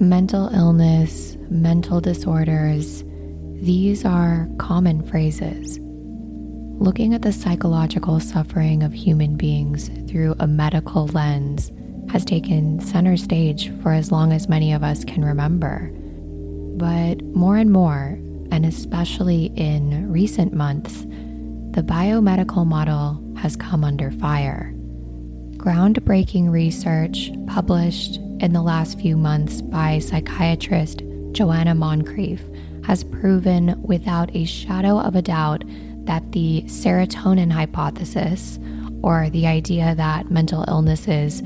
Mental illness, mental disorders, these are common phrases. Looking at the psychological suffering of human beings through a medical lens has taken center stage for as long as many of us can remember. But more and more, and especially in recent months, the biomedical model has come under fire. Groundbreaking research published in the last few months by psychiatrist Joanna Moncrieff has proven without a shadow of a doubt that the serotonin hypothesis, or the idea that mental illnesses,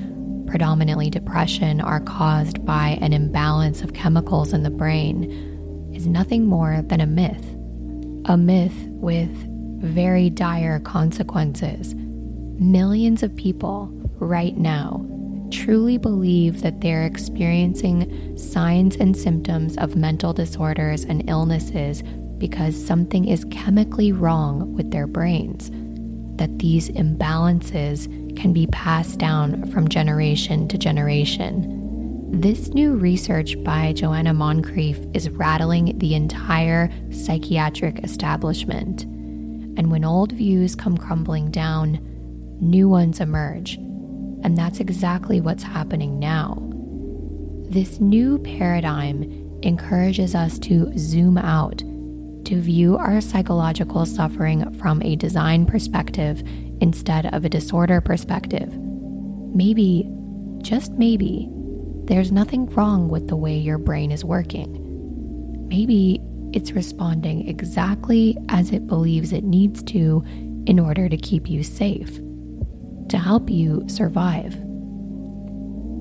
predominantly depression, are caused by an imbalance of chemicals in the brain, is nothing more than a myth. A myth with very dire consequences. Millions of people right now truly believe that they're experiencing signs and symptoms of mental disorders and illnesses because something is chemically wrong with their brains, that these imbalances can be passed down from generation to generation. This new research by Joanna Moncrieff is rattling the entire psychiatric establishment. And when old views come crumbling down, new ones emerge and that's exactly what's happening now. This new paradigm encourages us to zoom out, to view our psychological suffering from a design perspective instead of a disorder perspective. Maybe, just maybe, there's nothing wrong with the way your brain is working. Maybe it's responding exactly as it believes it needs to in order to keep you safe to help you survive.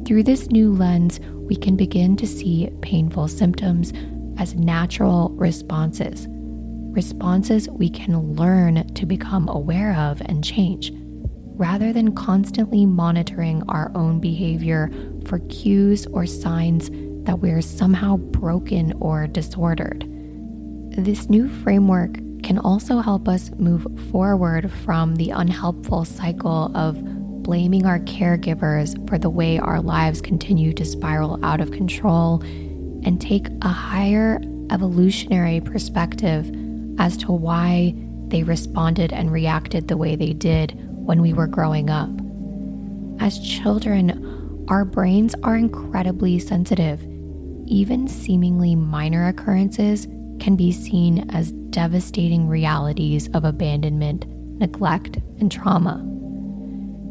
Through this new lens, we can begin to see painful symptoms as natural responses, responses we can learn to become aware of and change, rather than constantly monitoring our own behavior for cues or signs that we're somehow broken or disordered. This new framework can also help us move forward from the unhelpful cycle of blaming our caregivers for the way our lives continue to spiral out of control and take a higher evolutionary perspective as to why they responded and reacted the way they did when we were growing up. As children, our brains are incredibly sensitive. Even seemingly minor occurrences can be seen as devastating realities of abandonment, neglect, and trauma.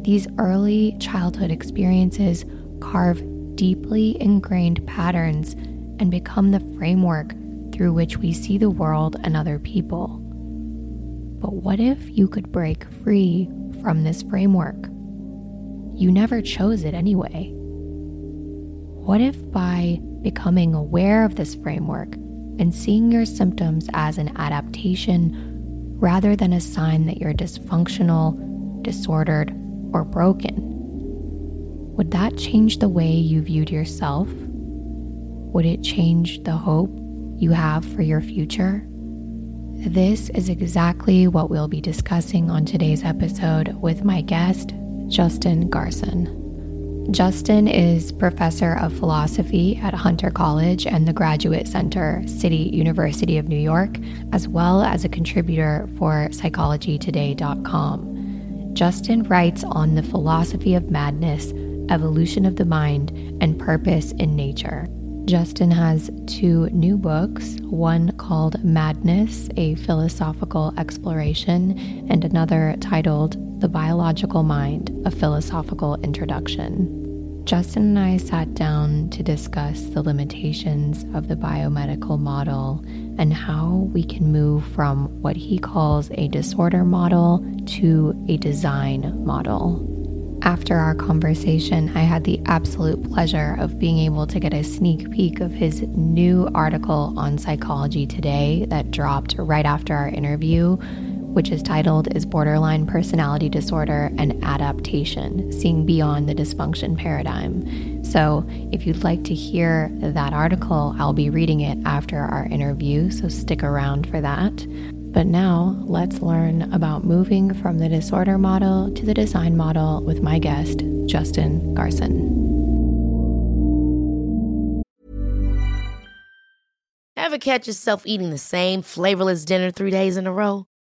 These early childhood experiences carve deeply ingrained patterns and become the framework through which we see the world and other people. But what if you could break free from this framework? You never chose it anyway. What if by becoming aware of this framework, and seeing your symptoms as an adaptation rather than a sign that you're dysfunctional, disordered, or broken. Would that change the way you viewed yourself? Would it change the hope you have for your future? This is exactly what we'll be discussing on today's episode with my guest, Justin Garson. Justin is professor of philosophy at Hunter College and the Graduate Center, City University of New York, as well as a contributor for psychologytoday.com. Justin writes on the philosophy of madness, evolution of the mind, and purpose in nature. Justin has two new books, one called Madness, a philosophical exploration, and another titled The Biological Mind, a philosophical introduction. Justin and I sat down to discuss the limitations of the biomedical model and how we can move from what he calls a disorder model to a design model. After our conversation, I had the absolute pleasure of being able to get a sneak peek of his new article on Psychology Today that dropped right after our interview, which is titled Is Borderline Personality Disorder an Adaptation? Seeing Beyond the Dysfunction Paradigm. So, if you'd like to hear that article, I'll be reading it after our interview, so stick around for that. But now, let's learn about moving from the disorder model to the design model with my guest, Justin Garson. Ever catch yourself eating the same flavorless dinner three days in a row?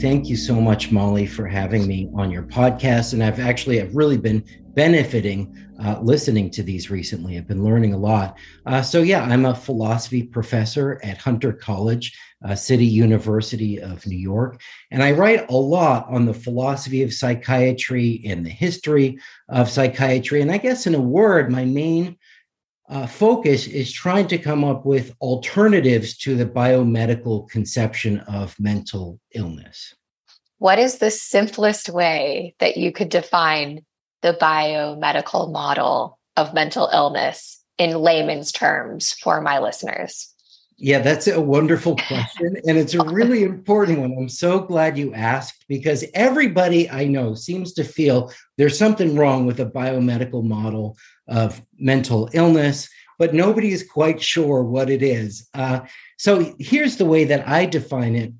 Thank you so much, Molly, for having me on your podcast. And I've actually I've really been benefiting uh, listening to these recently. I've been learning a lot. Uh, so yeah, I'm a philosophy professor at Hunter College, uh, City University of New York, and I write a lot on the philosophy of psychiatry and the history of psychiatry. And I guess, in a word, my main uh, focus is trying to come up with alternatives to the biomedical conception of mental illness. What is the simplest way that you could define the biomedical model of mental illness in layman's terms for my listeners? Yeah, that's a wonderful question. And it's a really important one. I'm so glad you asked because everybody I know seems to feel there's something wrong with a biomedical model of mental illness, but nobody is quite sure what it is. Uh, so here's the way that I define it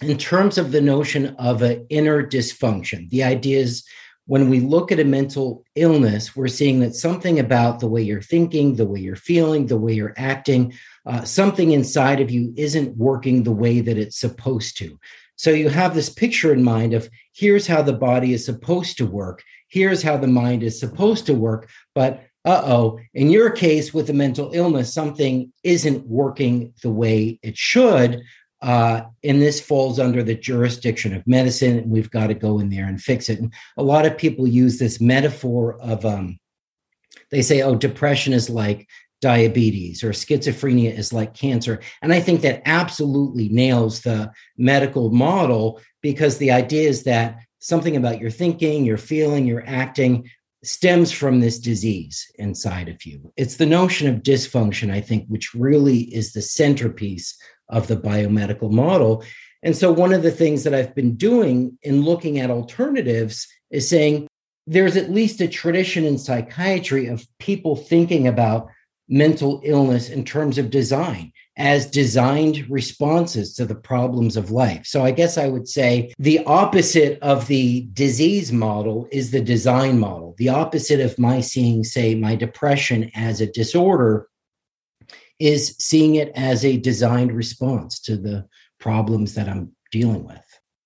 in terms of the notion of an inner dysfunction. The idea is when we look at a mental illness, we're seeing that something about the way you're thinking, the way you're feeling, the way you're acting, uh, something inside of you isn't working the way that it's supposed to. So you have this picture in mind of here's how the body is supposed to work, here's how the mind is supposed to work, but uh oh, in your case with a mental illness, something isn't working the way it should. Uh, and this falls under the jurisdiction of medicine, and we've got to go in there and fix it. And a lot of people use this metaphor of, um, they say, oh, depression is like diabetes or schizophrenia is like cancer. And I think that absolutely nails the medical model because the idea is that something about your thinking, your feeling, your acting stems from this disease inside of you. It's the notion of dysfunction, I think, which really is the centerpiece of the biomedical model. And so, one of the things that I've been doing in looking at alternatives is saying there's at least a tradition in psychiatry of people thinking about mental illness in terms of design as designed responses to the problems of life. So I guess I would say the opposite of the disease model is the design model. The opposite of my seeing, say, my depression as a disorder is seeing it as a designed response to the problems that I'm dealing with.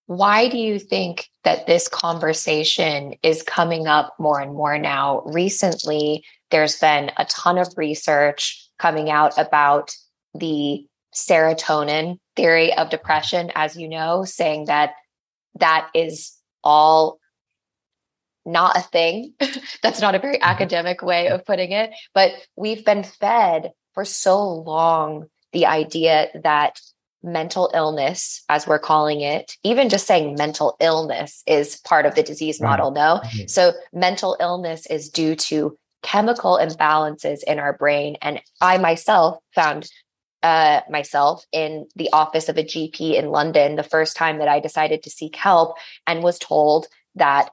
Why do you think that this conversation is coming up more and more now? Recently, there's been a ton of research coming out about the serotonin theory of depression, as you know, saying that that is all not a thing. That's not a very mm-hmm. academic way of putting it, but we've been fed for so long the idea that mental illness, as we're calling it, even just saying mental illness is part of the disease model, no? Mm-hmm. So mental illness is due to chemical imbalances in our brain. And I myself found uh, myself in the office of a GP in London the first time that I decided to seek help and was told that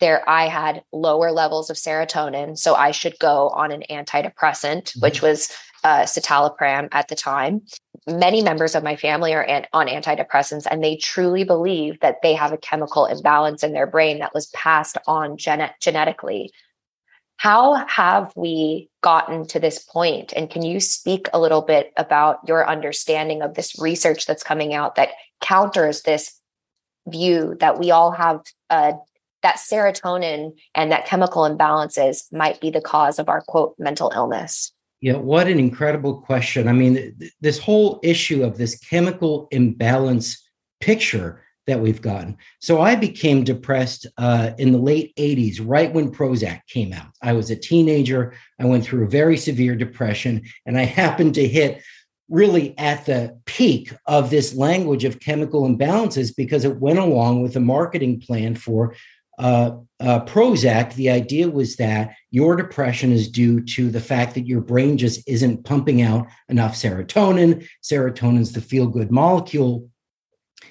there I had lower levels of serotonin, so I should go on an antidepressant, mm-hmm. which was uh, citalopram at the time. Many members of my family are an, on antidepressants, and they truly believe that they have a chemical imbalance in their brain that was passed on gen- genetically. How have we gotten to this point? And can you speak a little bit about your understanding of this research that's coming out that counters this view that we all have uh, that serotonin and that chemical imbalances might be the cause of our quote mental illness? Yeah, what an incredible question. I mean, th- this whole issue of this chemical imbalance picture that we've gotten. So I became depressed uh, in the late 80s, right when Prozac came out. I was a teenager. I went through a very severe depression, and I happened to hit really at the peak of this language of chemical imbalances because it went along with a marketing plan for uh, uh, Prozac, the idea was that your depression is due to the fact that your brain just isn't pumping out enough serotonin. Serotonin is the feel good molecule.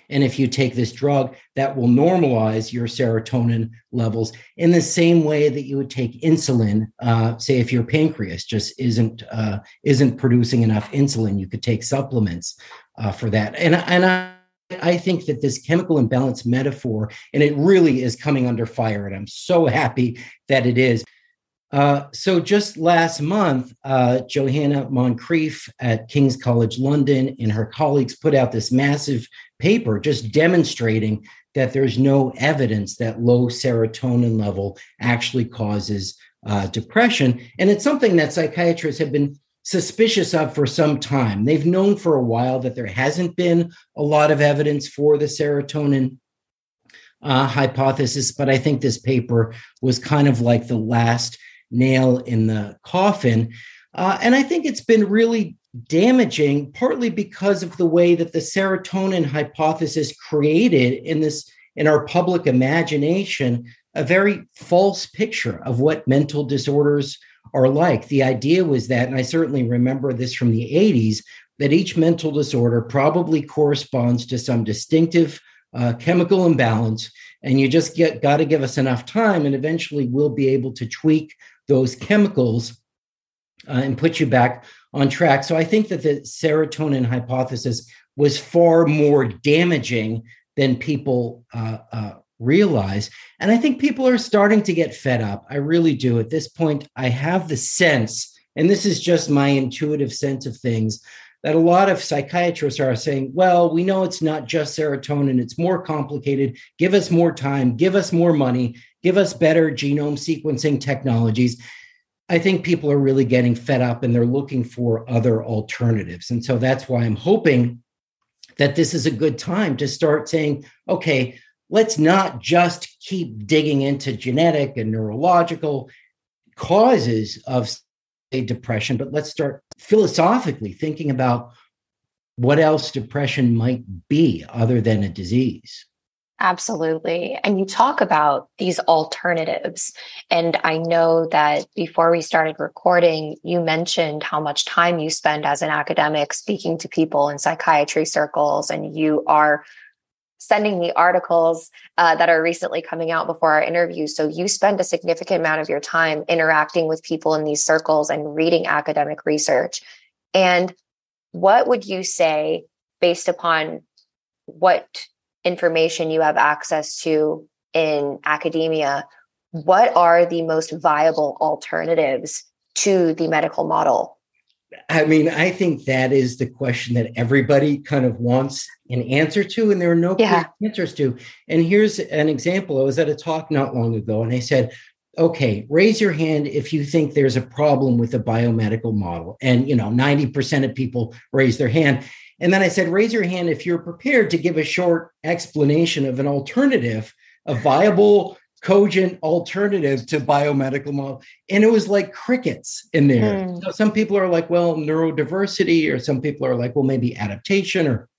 And if you take this drug, that will normalize your serotonin levels in the same way that you would take insulin. Uh, say if your pancreas just isn't uh, isn't producing enough insulin, you could take supplements uh, for that. And and I I think that this chemical imbalance metaphor, and it really is coming under fire, and I'm so happy that it is. Uh, so just last month, uh, Johanna Moncrieff at King's College London and her colleagues put out this massive paper just demonstrating that there's no evidence that low serotonin level actually causes uh, depression. And it's something that psychiatrists have been suspicious of for some time. They've known for a while that there hasn't been a lot of evidence for the serotonin uh, hypothesis, but I think this paper was kind of like the last nail in the coffin. Uh, and I think it's been really damaging, partly because of the way that the serotonin hypothesis created in this in our public imagination a very false picture of what mental disorders are like. The idea was that, and I certainly remember this from the 80s, that each mental disorder probably corresponds to some distinctive uh, chemical imbalance. And you just get got to give us enough time, and eventually we'll be able to tweak those chemicals uh, and put you back on track. So I think that the serotonin hypothesis was far more damaging than people uh, uh realize. And I think people are starting to get fed up. I really do. At this point, I have the sense, and this is just my intuitive sense of things, that a lot of psychiatrists are saying, well, we know it's not just serotonin, it's more complicated. Give us more time, give us more money, give us better genome sequencing technologies. I think people are really getting fed up and they're looking for other alternatives. And so that's why I'm hoping that this is a good time to start saying, okay, let's not just keep digging into genetic and neurological causes of say, depression, but let's start philosophically thinking about what else depression might be other than a disease. Absolutely. And you talk about these alternatives. And I know that before we started recording, you mentioned how much time you spend as an academic speaking to people in psychiatry circles, and you are sending me articles uh, that are recently coming out before our interview. So you spend a significant amount of your time interacting with people in these circles and reading academic research. And what would you say, based upon what information you have access to in academia, what are the most viable alternatives to the medical model? I mean, I think that is the question that everybody kind of wants an answer to, and there are no yeah. answers to. And here's an example. I was at a talk not long ago, and I said, okay, raise your hand if you think there's a problem with the biomedical model. And, you know, 90% of people raise their hand. And then I said, raise your hand if you're prepared to give a short explanation of an alternative, a viable cogent alternative to biomedical model. And it was like crickets in there. Mm. so some people are like well neurodiversity or some people are like well maybe adaptation or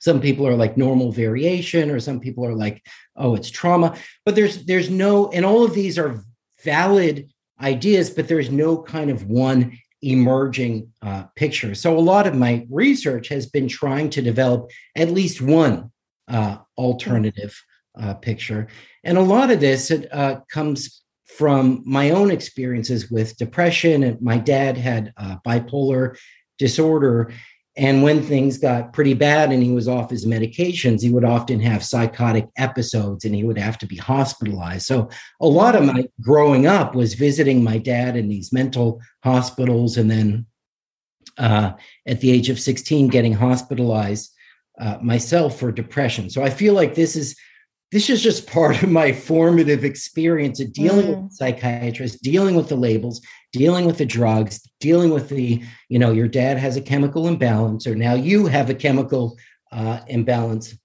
some people are like normal variation or some people are like oh it's trauma. But there's there's no and all of these are valid ideas but there's no kind of one emerging uh, picture so a lot of my research has been trying to develop at least one uh, alternative uh, picture. And a lot of this uh, comes from my own experiences with depression. And my dad had bipolar disorder. And when things got pretty bad and he was off his medications, he would often have psychotic episodes and he would have to be hospitalized. So, a lot of my growing up was visiting my dad in these mental hospitals. And then uh, at the age of 16, getting hospitalized uh, myself for depression. So, I feel like this is this is just part of my formative experience of dealing mm. with psychiatrists, dealing with the labels, dealing with the drugs, dealing with the, you know, your dad has a chemical imbalance, or now you have a chemical uh, imbalance.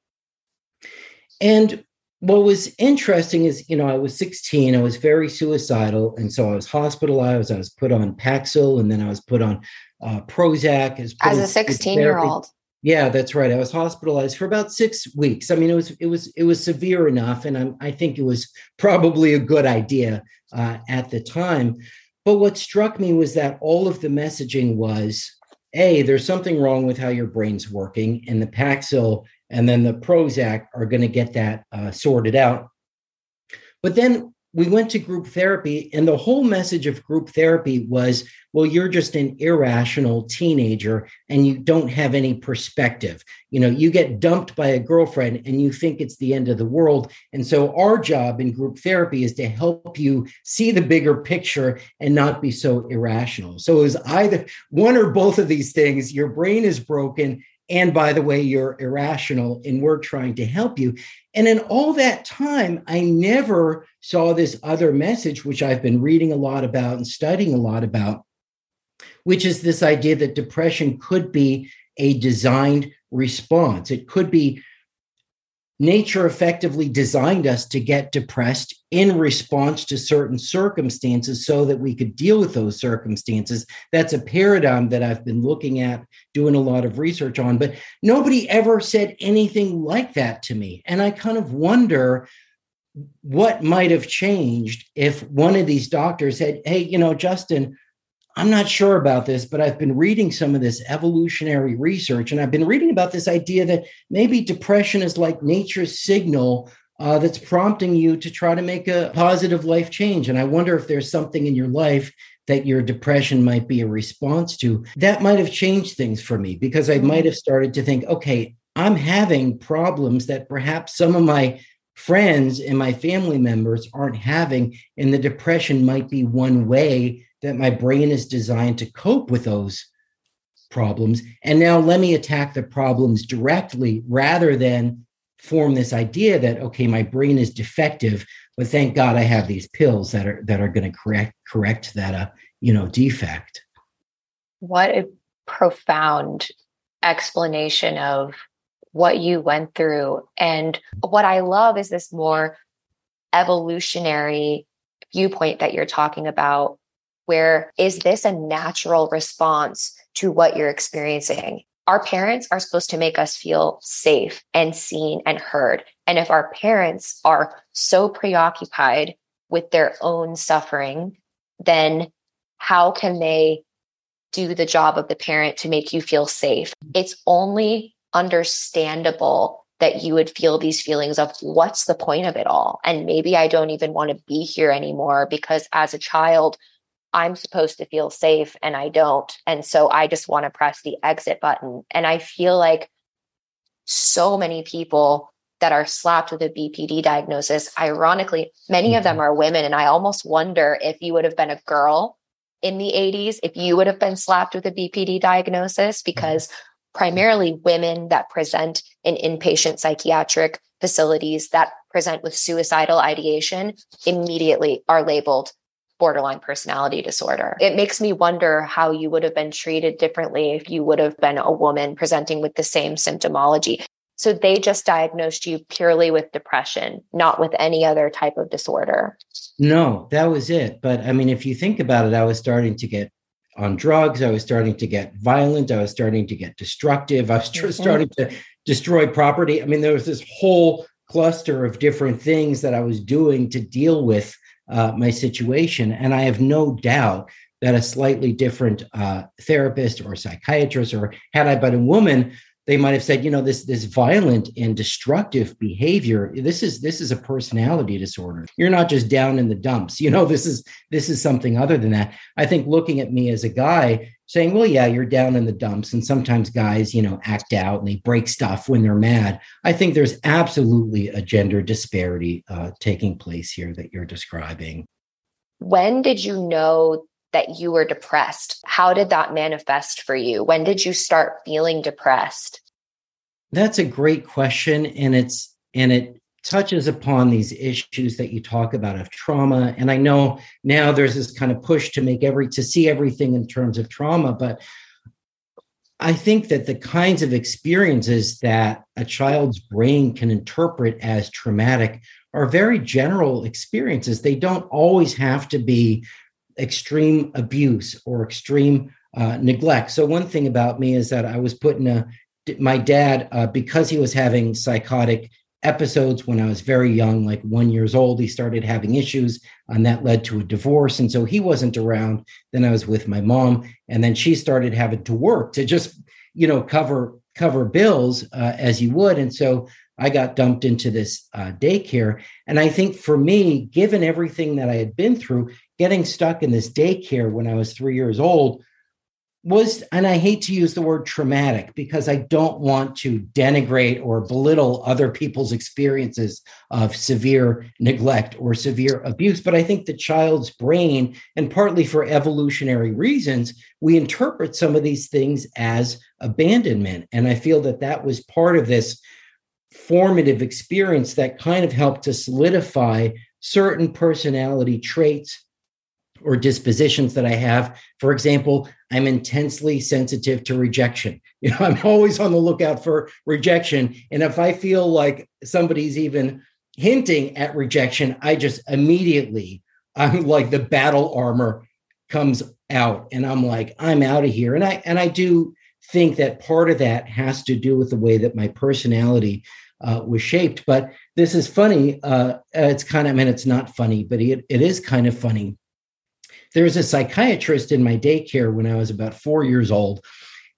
And what was interesting is, you know, I was 16, I was very suicidal. And so I was hospitalized, I was put on Paxil, and then I was put on uh, Prozac. As, as a 16 year old. Yeah, that's right. I was hospitalized for about six weeks. I mean, it was it was it was severe enough, and I'm, I think it was probably a good idea uh, at the time. But what struck me was that all of the messaging was, "A, there's something wrong with how your brain's working," and the Paxil and then the Prozac are going to get that uh, sorted out. But then we went to group therapy, and the whole message of group therapy was well, you're just an irrational teenager and you don't have any perspective. You know, you get dumped by a girlfriend and you think it's the end of the world. And so, our job in group therapy is to help you see the bigger picture and not be so irrational. So, it was either one or both of these things. Your brain is broken and by the way, you're irrational and we're trying to help you. And in all that time, I never saw this other message, which I've been reading a lot about and studying a lot about, which is this idea that depression could be a designed response. It could be nature effectively designed us to get depressed in response to certain circumstances so that we could deal with those circumstances. That's a paradigm that I've been looking at, doing a lot of research on, but nobody ever said anything like that to me. And I kind of wonder what might have changed if one of these doctors said, Hey, you know, Justin, I'm not sure about this, but I've been reading some of this evolutionary research, and I've been reading about this idea that maybe depression is like nature's signal uh, that's prompting you to try to make a positive life change. And I wonder if there's something in your life that your depression might be a response to. That might have changed things for me because I might have started to think, okay, I'm having problems that perhaps some of my friends and my family members aren't having. And the depression might be one way that my brain is designed to cope with those problems. And now let me attack the problems directly rather than form this idea that okay, my brain is defective, but thank God I have these pills that are that are going to correct correct that uh, you know defect. What a profound explanation of what you went through. And what I love is this more evolutionary viewpoint that you're talking about where is this a natural response to what you're experiencing? Our parents are supposed to make us feel safe and seen and heard. And if our parents are so preoccupied with their own suffering, then how can they do the job of the parent to make you feel safe? It's only understandable that you would feel these feelings of what's the point of it all? And maybe I don't even want to be here anymore because as a child, I'm supposed to feel safe and I don't. And so I just want to press the exit button. And I feel like so many people that are slapped with a BPD diagnosis, ironically, many of them mm-hmm. are women. And I almost wonder if you would have been a girl in the 80s, if you would have been slapped with a BPD diagnosis, mm-hmm. because primarily women that present in inpatient psychiatric facilities that present with suicidal ideation immediately are labeled borderline personality disorder. It makes me wonder how you would have been treated differently if you would have been a woman presenting with the same symptomology. So they just diagnosed you purely with depression, not with any other type of disorder. No, that was it. But I mean, if you think about it, I was starting to get on drugs. I was starting to get violent. I was starting to get destructive. I was mm-hmm. starting to destroy property. I mean, there was this whole cluster of different things that I was doing to deal with uh, my situation. And I have no doubt that a slightly different uh, therapist or psychiatrist, or had I been a woman, they might have said, you know, this this violent and destructive behavior. This is this is a personality disorder. You're not just down in the dumps. You know, this is this is something other than that. I think looking at me as a guy saying, well, yeah, you're down in the dumps, and sometimes guys, you know, act out and they break stuff when they're mad. I think there's absolutely a gender disparity uh, taking place here that you're describing. When did you know that you were depressed. How did that manifest for you? When did you start feeling depressed? That's a great question and it's and it touches upon these issues that you talk about of trauma and I know now there's this kind of push to make every to see everything in terms of trauma but I think that the kinds of experiences that a child's brain can interpret as traumatic are very general experiences. They don't always have to be extreme abuse or extreme uh, neglect. So one thing about me is that I was put in a my dad uh, because he was having psychotic episodes when I was very young, like one years old. He started having issues, and that led to a divorce. And so he wasn't around. Then I was with my mom, and then she started having to work to just you know cover cover bills uh, as you would. And so I got dumped into this uh, daycare. And I think for me, given everything that I had been through, getting stuck in this daycare when I was three years old was, and I hate to use the word traumatic because I don't want to denigrate or belittle other people's experiences of severe neglect or severe abuse. But I think the child's brain, and partly for evolutionary reasons, we interpret some of these things as abandonment. And I feel that that was part of this formative experience that kind of helped to solidify certain personality traits or dispositions that I have. For example, I'm intensely sensitive to rejection. You know, I'm always on the lookout for rejection. And if I feel like somebody's even hinting at rejection, I just immediately, I'm like the battle armor comes out and I'm like, I'm out of here. And I and I do think that part of that has to do with the way that my personality uh, was shaped. But this is funny. Uh, it's kind of, I mean, it's not funny, but it, it is kind of funny. There was a psychiatrist in my daycare when I was about four years old,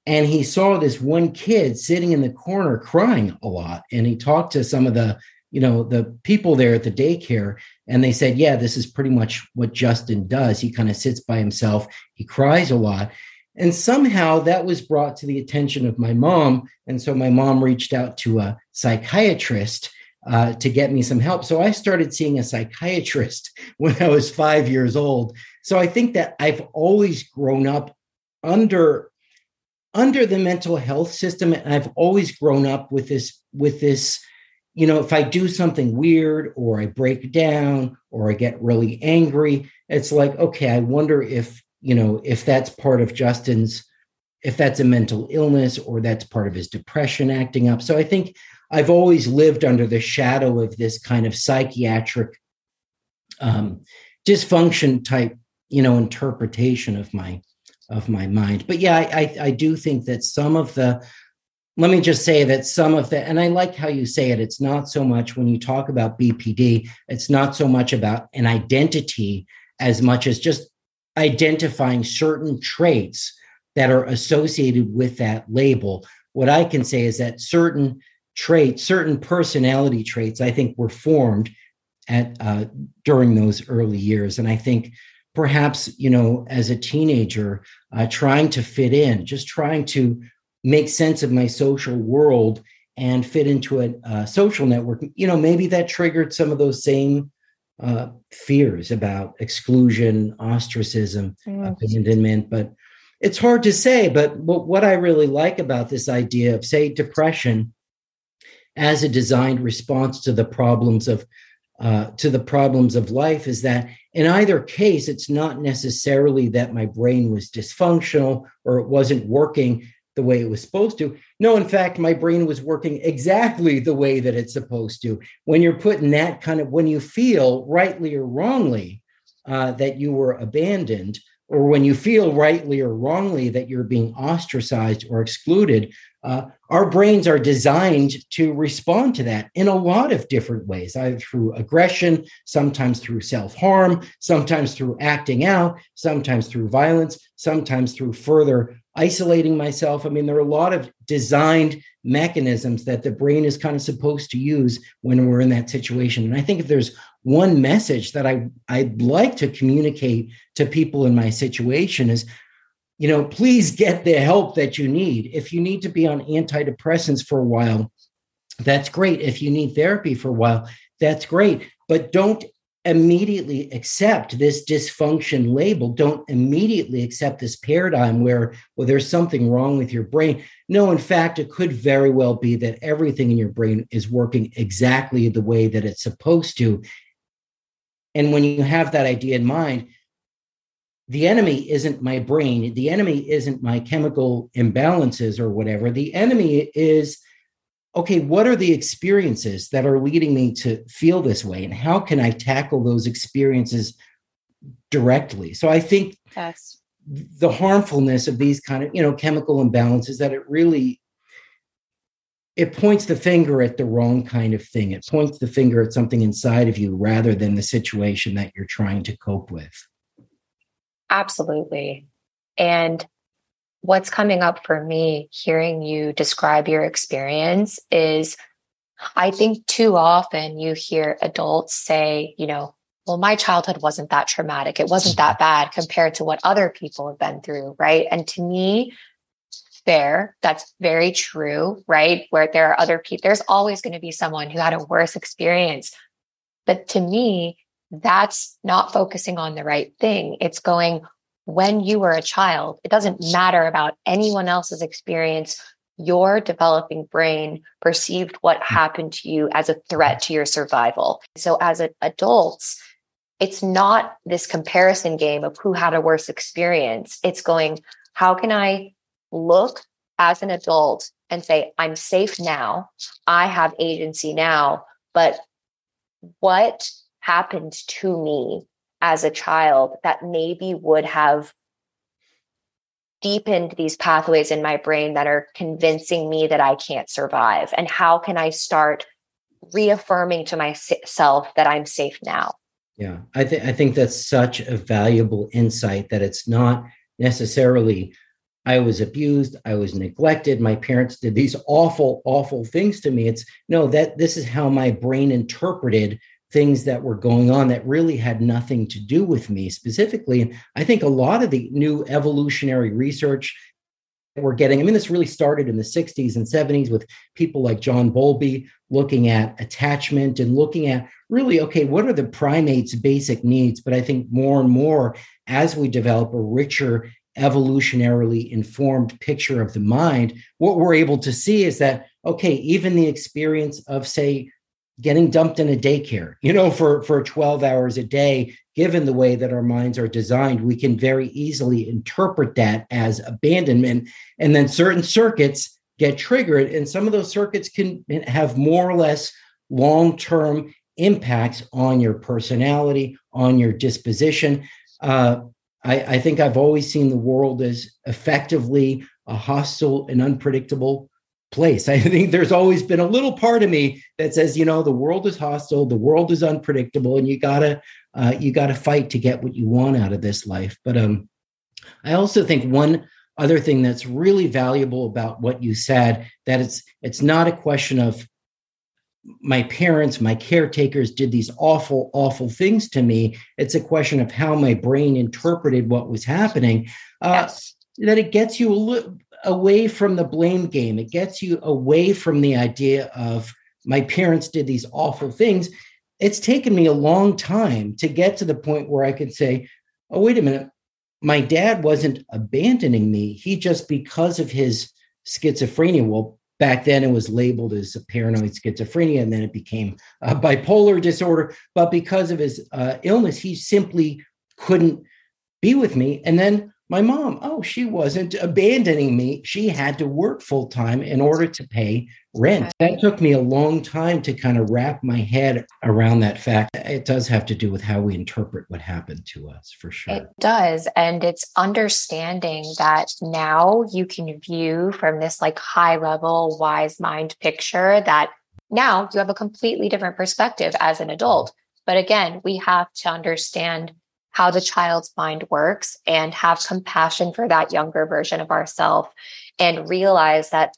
and he saw this one kid sitting in the corner crying a lot. And he talked to some of the, you know, the people there at the daycare, and they said, Yeah, this is pretty much what Justin does. He kind of sits by himself, he cries a lot. And somehow that was brought to the attention of my mom. And so my mom reached out to a psychiatrist uh, to get me some help. So I started seeing a psychiatrist when I was five years old. So I think that I've always grown up under under the mental health system and I've always grown up with this with this you know if I do something weird or I break down or I get really angry it's like okay I wonder if you know, if that's part of Justin's, if that's a mental illness or that's part of his depression acting up. So I think I've always lived under the shadow of this kind of psychiatric um, dysfunction type, you know, interpretation of my of my mind. But yeah, I, I, I do think that some of the let me just say that some of the and i like how you say it it's not so much when you talk about bpd it's not so much about an identity as much as just identifying certain traits that are associated with that label. What I can say is that certain traits, certain personality traits, I think were formed at uh, during those early years, and I think perhaps you know as a teenager, uh, trying to fit in, just trying to make sense of my social world and fit into a, social network. You know, maybe that triggered some of those same uh, fears about exclusion, ostracism, mm. abandonment. But it's hard to say. But what I really like about this idea of, say, depression as a designed response to the problems of uh, to the problems of life is that in either case, it's not necessarily that my brain was dysfunctional or it wasn't working. the way it was supposed to. No, in fact, my brain was working exactly the way that it's supposed to. When you're putting that kind of, when you feel rightly or wrongly uh, that you were abandoned, or when you feel rightly or wrongly that you're being ostracized or excluded, uh, our brains are designed to respond to that in a lot of different ways, either through aggression, sometimes through self harm, sometimes through acting out, sometimes through violence, sometimes through further isolating myself. I mean, there are a lot of designed mechanisms that the brain is kind of supposed to use when we're in that situation. And I think if there's one message that I, I'd like to communicate to people in my situation is, you know, please get the help that you need. If you need to be on antidepressants for a while, that's great. If you need therapy for a while, that's great. But don't immediately accept this dysfunction label. Don't immediately accept this paradigm where, well, there's something wrong with your brain. No, in fact, it could very well be that everything in your brain is working exactly the way that it's supposed to. And when you have that idea in mind, the enemy isn't my brain. The enemy isn't my chemical imbalances or whatever. The enemy is okay, what are the experiences that are leading me to feel this way? And how can I tackle those experiences directly? So I think yes. the harmfulness of these kind of, you know, chemical imbalances that it really it points the finger at the wrong kind of thing. It points the finger at something inside of you rather than the situation that you're trying to cope with. Absolutely. And what's coming up for me hearing you describe your experience is I think too often you hear adults say, you know, well, my childhood wasn't that traumatic. It wasn't that bad compared to what other people have been through. Right. And to me, fair. That's very true. Right. Where there are other people, there's always going to be someone who had a worse experience. But to me, that's not focusing on the right thing. It's going, when you were a child, it doesn't matter about anyone else's experience. Your developing brain perceived what hmm. happened to you as a threat to your survival. So, as adults, it's not this comparison game of who had a worse experience. It's going, how can I look as an adult and say, I'm safe now, I have agency now, but what happened to me as a child that maybe would have deepened these pathways in my brain that are convincing me that I can't survive? And how can I start reaffirming to myself that I'm safe now? Yeah, I think I think that's such a valuable insight that it's not necessarily I was abused, I was neglected, my parents did these awful awful things to me. It's no that this is how my brain interpreted things that were going on that really had nothing to do with me specifically. And I think a lot of the new evolutionary research that we're getting, I mean, this really started in the 60s and 70s with people like John Bowlby looking at attachment and looking at really, okay, what are the primates' basic needs? But I think more and more as we develop a richer evolutionarily informed picture of the mind, what we're able to see is that, okay, even the experience of, say, getting dumped in a daycare, you know, for, for 12 hours a day, given the way that our minds are designed, we can very easily interpret that as abandonment. And then certain circuits get triggered, and some of those circuits can have more or less long term impacts on your personality, on your disposition. Uh, I, I think I've always seen the world as effectively a hostile and unpredictable place. I think there's always been a little part of me that says, you know, the world is hostile, the world is unpredictable, and you gotta uh, you gotta fight to get what you want out of this life. But um, I also think one other thing that's really valuable about what you said that it's it's not a question of my parents, my caretakers did these awful, awful things to me. It's a question of how my brain interpreted what was happening. Uh, yes. That it gets you a little away from the blame game. It gets you away from the idea of my parents did these awful things. It's taken me a long time to get to the point where I could say, oh, wait a minute. My dad wasn't abandoning me. He just, because of his schizophrenia, well, back then it was labeled as paranoid schizophrenia and then it became bipolar disorder. But because of his uh, illness, he simply couldn't be with me. And then My mom, oh, she wasn't abandoning me. She had to work full time in order to pay rent. That took me a long time to kind of wrap my head around that fact. It does have to do with how we interpret what happened to us, for sure. It does. And it's understanding that now you can view from this like high level, wise mind picture that now you have a completely different perspective as an adult. But again, we have to understand how the child's mind works and have compassion for that younger version of ourselves and realize that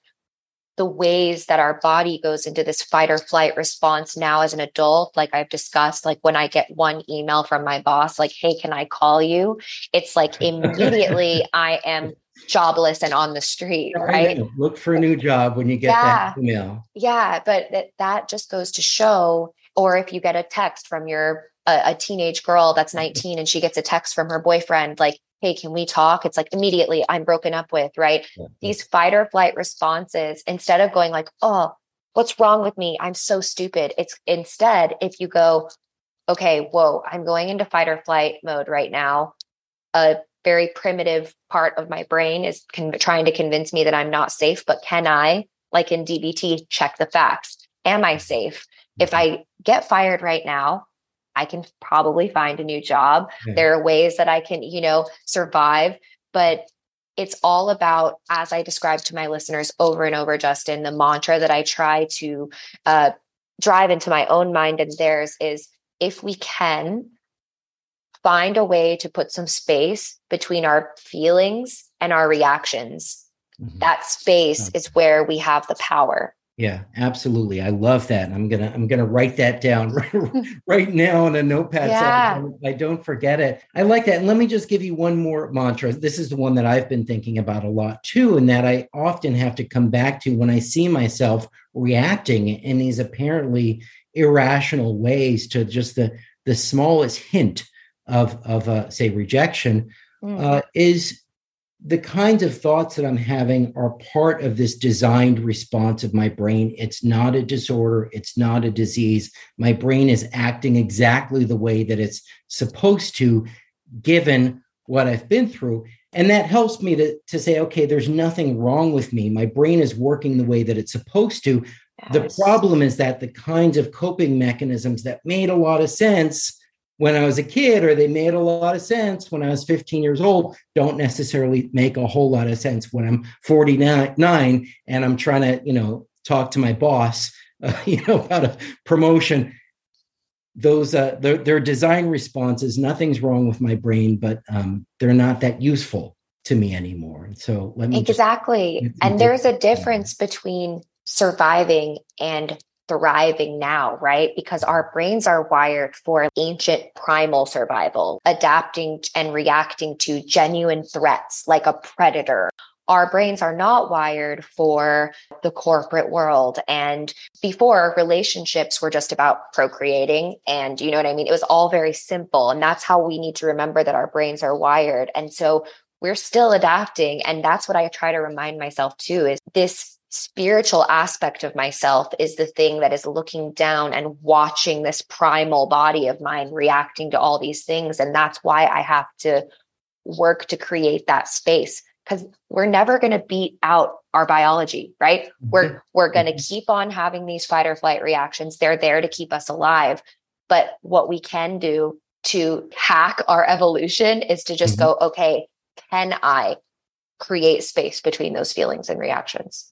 the ways that our body goes into this fight or flight response now as an adult like i've discussed like when i get one email from my boss like hey can i call you? It's like immediately i am jobless and on the street right? look for a new job when you get yeah. that email. Yeah but that, that just goes to show or if you get a text from your a, a teenage girl that's 19 and she gets a text from her boyfriend like hey can we talk? It's like immediately i'm broken up with right? Yeah. these fight or flight responses instead of going like oh what's wrong with me? I'm so stupid. It's instead if you go okay whoa i'm going into fight or flight mode right now a very primitive part of my brain is con- trying to convince me that i'm not safe but can i like in dbt check the facts? Am i safe? If mm-hmm. i get fired right now I can probably find a new job. Yeah. There are ways that I can, you know, survive, but it's all about, as I described to my listeners over and over, Justin, the mantra that I try to uh, drive into my own mind and theirs is if we can find a way to put some space between our feelings and our reactions, mm-hmm. that space is where we have the power. Yeah, absolutely. I love that. I'm gonna I'm gonna write that down right, now on a notepad yeah. so I don't forget it. I like that. And let me just give you one more mantra. This is the one that I've been thinking about a lot too, and that I often have to come back to when I see myself reacting in these apparently irrational ways to just the the smallest hint of of uh, say rejection mm. uh, is the kinds of thoughts that I'm having are part of this designed response of my brain. It's not a disorder, it's not a disease. My brain is acting exactly the way that it's supposed to, given what I've been through. And that helps me to, to say, okay, there's nothing wrong with me. My brain is working the way that it's supposed to. Yes. The problem is that the kinds of coping mechanisms that made a lot of sense when I was a kid or they made a lot of sense when I was 15 years old don't necessarily make a whole lot of sense when I'm 49 and I'm trying to, you know, talk to my boss, uh, you know, about a promotion. Those uh, their, their design responses, nothing's wrong with my brain, but um, they're not that useful to me anymore. And so let me exactly. Just, and there's a difference between surviving and thriving now, right? Because our brains are wired for ancient primal survival, adapting and reacting to genuine threats like a predator. Our brains are not wired for the corporate world. And before, relationships were just about procreating. And you know what I mean? It was all very simple. And that's how we need to remember that our brains are wired. And so we're still adapting. And that's what I try to remind myself too is this spiritual aspect of myself is the thing that is looking down and watching this primal body of mine reacting to all these things and that's why i have to work to create that space because we're never going to beat out our biology right mm-hmm. we're we're going to mm-hmm. keep on having these fight or flight reactions they're there to keep us alive but what we can do to hack our evolution is to just mm-hmm. go okay can i create space between those feelings and reactions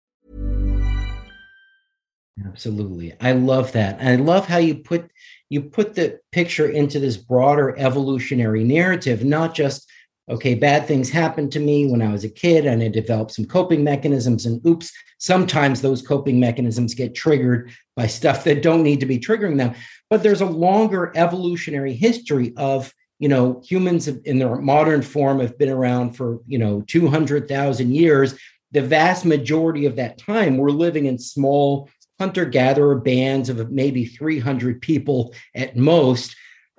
Absolutely. I love that. And I love how you put you put the picture into this broader evolutionary narrative, not just okay, bad things happened to me when I was a kid and I developed some coping mechanisms. And oops, sometimes those coping mechanisms get triggered by stuff that don't need to be triggering them. But there's a longer evolutionary history of, you know, humans in their modern form have been around for, you know, 200,000 years. The vast majority of that time, we're living in small hunter gatherer bands of maybe 300 people at most,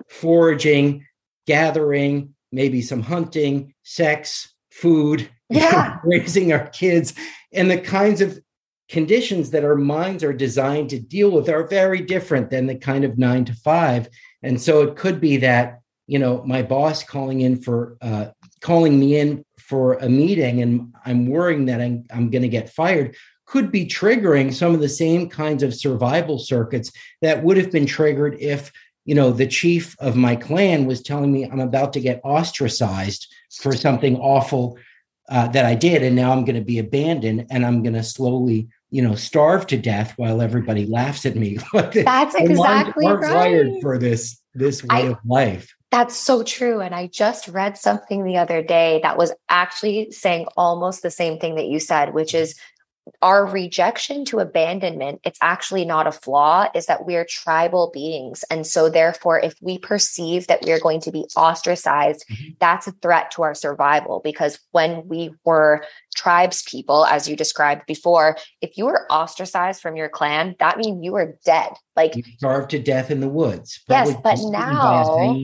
foraging, gathering, maybe some hunting, sex, food, yeah. raising our kids, and the kinds of conditions that our minds are designed to deal with are very different than the kind of nine to five. And so it could be that, you know, my boss calling in for, uh, calling me in for a meeting and I'm worrying that I'm, I'm going to get fired could be triggering some of the same kinds of survival circuits that would have been triggered if you know, the chief of my clan was telling me I'm about to get ostracized for something awful uh, that I did, and now I'm going to be abandoned, and I'm going to slowly, you know, starve to death while everybody laughs at me. That's exactly right. wired for this this way I, of life. That's so true. And I just read something the other day that was actually saying almost the same thing that you said, which is our rejection to abandonment it's actually not a flaw is that we're tribal beings. And so therefore if we perceive that we're going to be ostracized mm-hmm. that's a threat to our survival. Because when we were tribes people as you described before if you were ostracized from your clan that means you were dead. Like you starved to death in the woods. Yes but now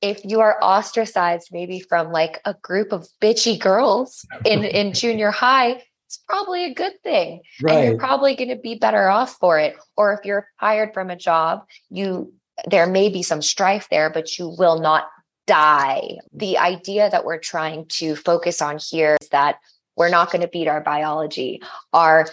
if you are ostracized maybe from like a group of bitchy girls in in junior high it's probably a good thing. Right. And you're probably going to be better off for it. Or if you're fired from a job, you there may be some strife there, but you will not die. The idea that we're trying to focus on here is that we're not going to beat our biology. Our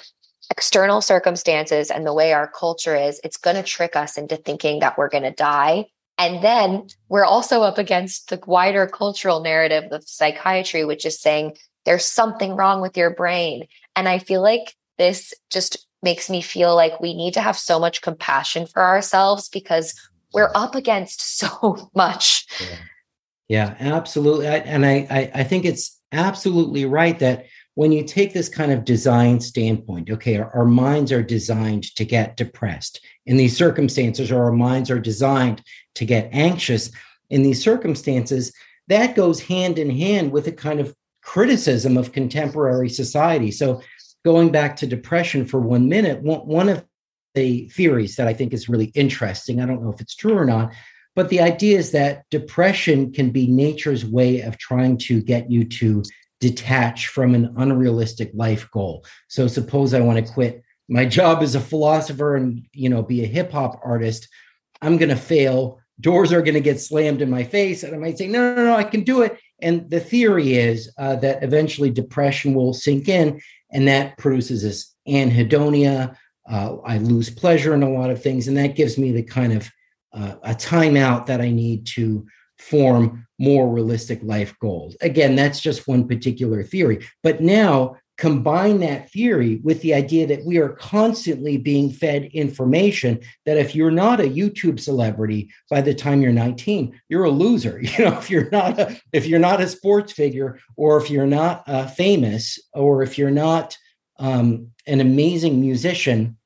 external circumstances and the way our culture is, it's going to trick us into thinking that we're going to die. And then we're also up against the wider cultural narrative of psychiatry, which is saying there's something wrong with your brain. And I feel like this just makes me feel like we need to have so much compassion for ourselves because we're up against so much. Yeah, yeah absolutely. I, and I, I, I think it's absolutely right that when you take this kind of design standpoint, okay, our, our, minds are designed to get depressed in these circumstances, or our minds are designed to get anxious in these circumstances, that goes hand in hand with a kind of criticism of contemporary society. So, going back to depression for one minute, one, of the theories that I think is really interesting, I don't know if it's true or not, but the idea is that depression can be nature's way of trying to get you to detach from an unrealistic life goal. So, suppose I want to quit my job as a philosopher and you know be a hip hop artist i'm going to fail doors are going to get slammed in my face and i might say no no no i can do it and the theory is uh, that eventually depression will sink in, and that produces this anhedonia. Uh, I lose pleasure in a lot of things, and that gives me the kind of uh, a timeout that I need to form more realistic life goals. Again, that's just one particular theory. But now combine that theory with the idea that we are constantly being fed information that if you're not a youtube celebrity by the time you're 19 you're a loser. You know if you're not a, if you're not a sports figure or if you're not uh, famous or if you're not um, an amazing musician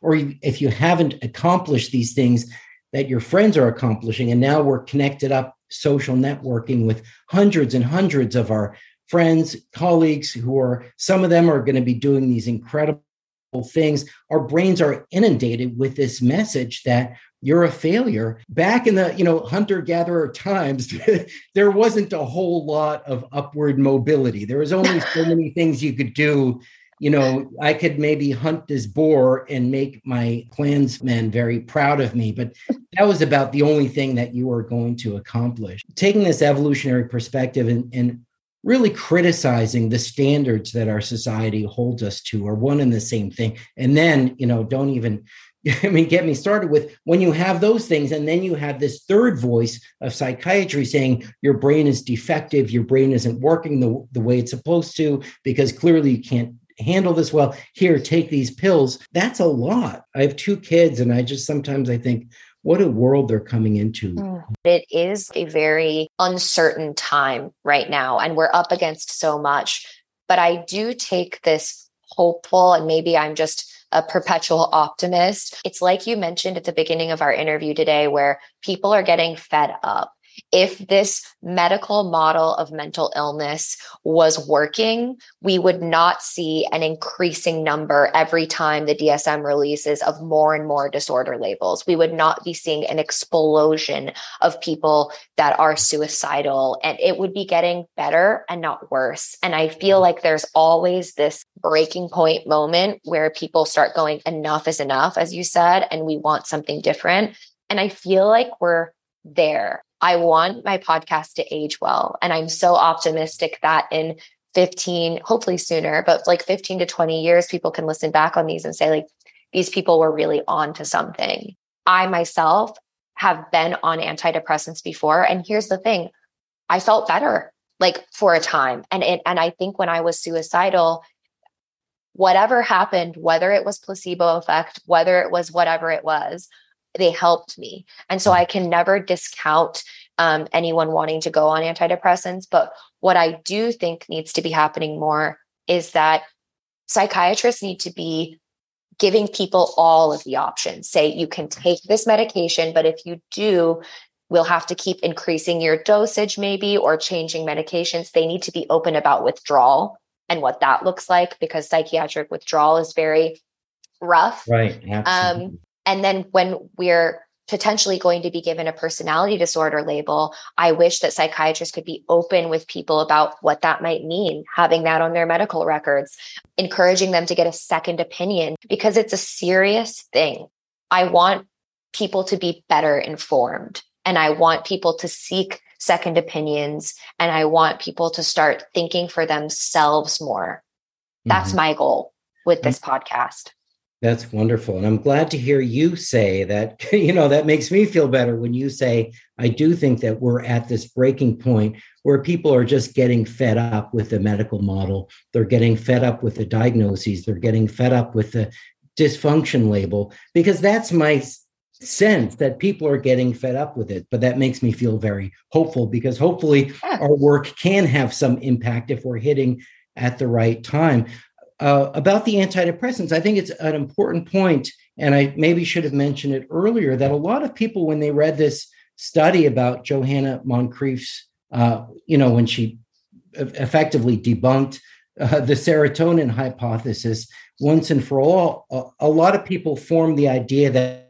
or if you haven't accomplished these things that your friends are accomplishing and now we're connected up social networking with hundreds and hundreds of our friends, colleagues who are, some of them are going to be doing these incredible things. Our brains are inundated with this message that you're a failure. Back in the, you know, hunter gatherer times, there wasn't a whole lot of upward mobility. There was only so many things you could do. You know, I could maybe hunt this boar and make my clansmen very proud of me, but that was about the only thing that you were going to accomplish. Taking this evolutionary perspective and, and really criticizing the standards that our society holds us to are one and the same thing and then you know don't even I mean, get me started with when you have those things, and then you have this third voice of psychiatry saying your brain is defective, your brain isn't working the, the way it's supposed to, because clearly you can't handle this well. Here, take these pills. That's a lot. I have two kids, and I just sometimes I think, what a world they're coming into. Mm. It is a very uncertain time right now, and we're up against so much. But I do take this hopeful, and maybe I'm just a perpetual optimist. It's like you mentioned at the beginning of our interview today, where people are getting fed up if this medical model of mental illness was working, we would not see an increasing number every time the DSM releases of more and more disorder labels. We would not be seeing an explosion of people that are suicidal, and it would be getting better and not worse. And I feel like there's always this breaking point moment where people start going, enough is enough, as you said, and we want something different. And I feel like we're there. I want my podcast to age well. And I'm so optimistic that in 15, hopefully sooner, but like 15 to 20 years, people can listen back on these and say, like, these people were really on to something. I myself have been on antidepressants before. And here's the thing I felt better like for a time. And it, and I think when I was suicidal, whatever happened, whether it was placebo effect, whether it was whatever it was, they helped me. And so I can never discount um, anyone wanting to go on antidepressants. But what I do think needs to be happening more is that psychiatrists need to be giving people all of the options. Say, you can take this medication, but if you do, we'll have to keep increasing your dosage, maybe, or changing medications. They need to be open about withdrawal and what that looks like because psychiatric withdrawal is very rough. Right. Um, and then when we're potentially going to be given a personality disorder label, I wish that psychiatrists could be open with people about what that might mean, having that on their medical records, encouraging them to get a second opinion because it's a serious thing. I want people to be better informed and I want people to seek second opinions and I want people to start thinking for themselves more. That's mm-hmm. my goal with this mm-hmm. podcast. That's wonderful. And I'm glad to hear you say that, you know, that makes me feel better when you say, I do think that we're at this breaking point where people are just getting fed up with the medical model. They're getting fed up with the diagnoses. They're getting fed up with the dysfunction label, because that's my sense that people are getting fed up with it. But that makes me feel very hopeful because hopefully our work can have some impact if we're hitting at the right time uh, about the antidepressants, I think it's an important point, and I maybe should have mentioned it earlier that a lot of people, when they read this study about Joanna Moncrieff's, uh, you know, when she effectively debunked uh, the serotonin hypothesis once and for all, a, a lot of people formed the idea that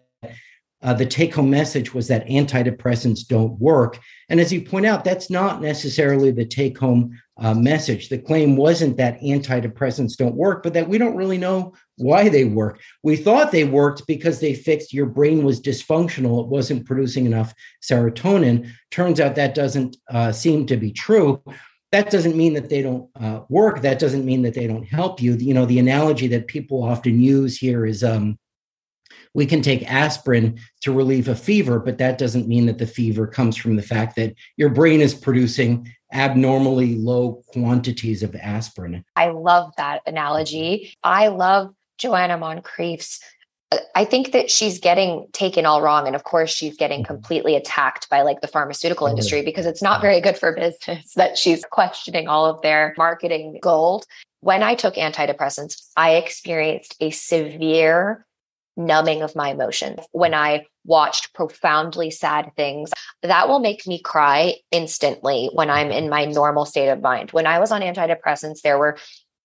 uh, the take home message was that antidepressants don't work. And as you point out, that's not necessarily the take home uh, message. The claim wasn't that antidepressants don't work, but that we don't really know why they work. We thought they worked because they fixed your brain was dysfunctional, it wasn't producing enough serotonin. Turns out that doesn't uh, seem to be true. That doesn't mean that they don't uh, work. That doesn't mean that they don't help you. You know, the analogy that people often use here is um, we can take aspirin to relieve a fever, but that doesn't mean that the fever comes from the fact that your brain is producing abnormally low quantities of aspirin. I love that analogy. I love Joanna Moncrieff's I think that she's getting taken all wrong. And of course, she's getting mm-hmm. completely attacked by like the pharmaceutical industry because it's not very good for business that she's questioning all of their marketing gold. When I took antidepressants, I experienced a severe numbing of my emotions. When I watched profoundly sad things, that will make me cry instantly when I'm in my normal state of mind. When I was on antidepressants, there were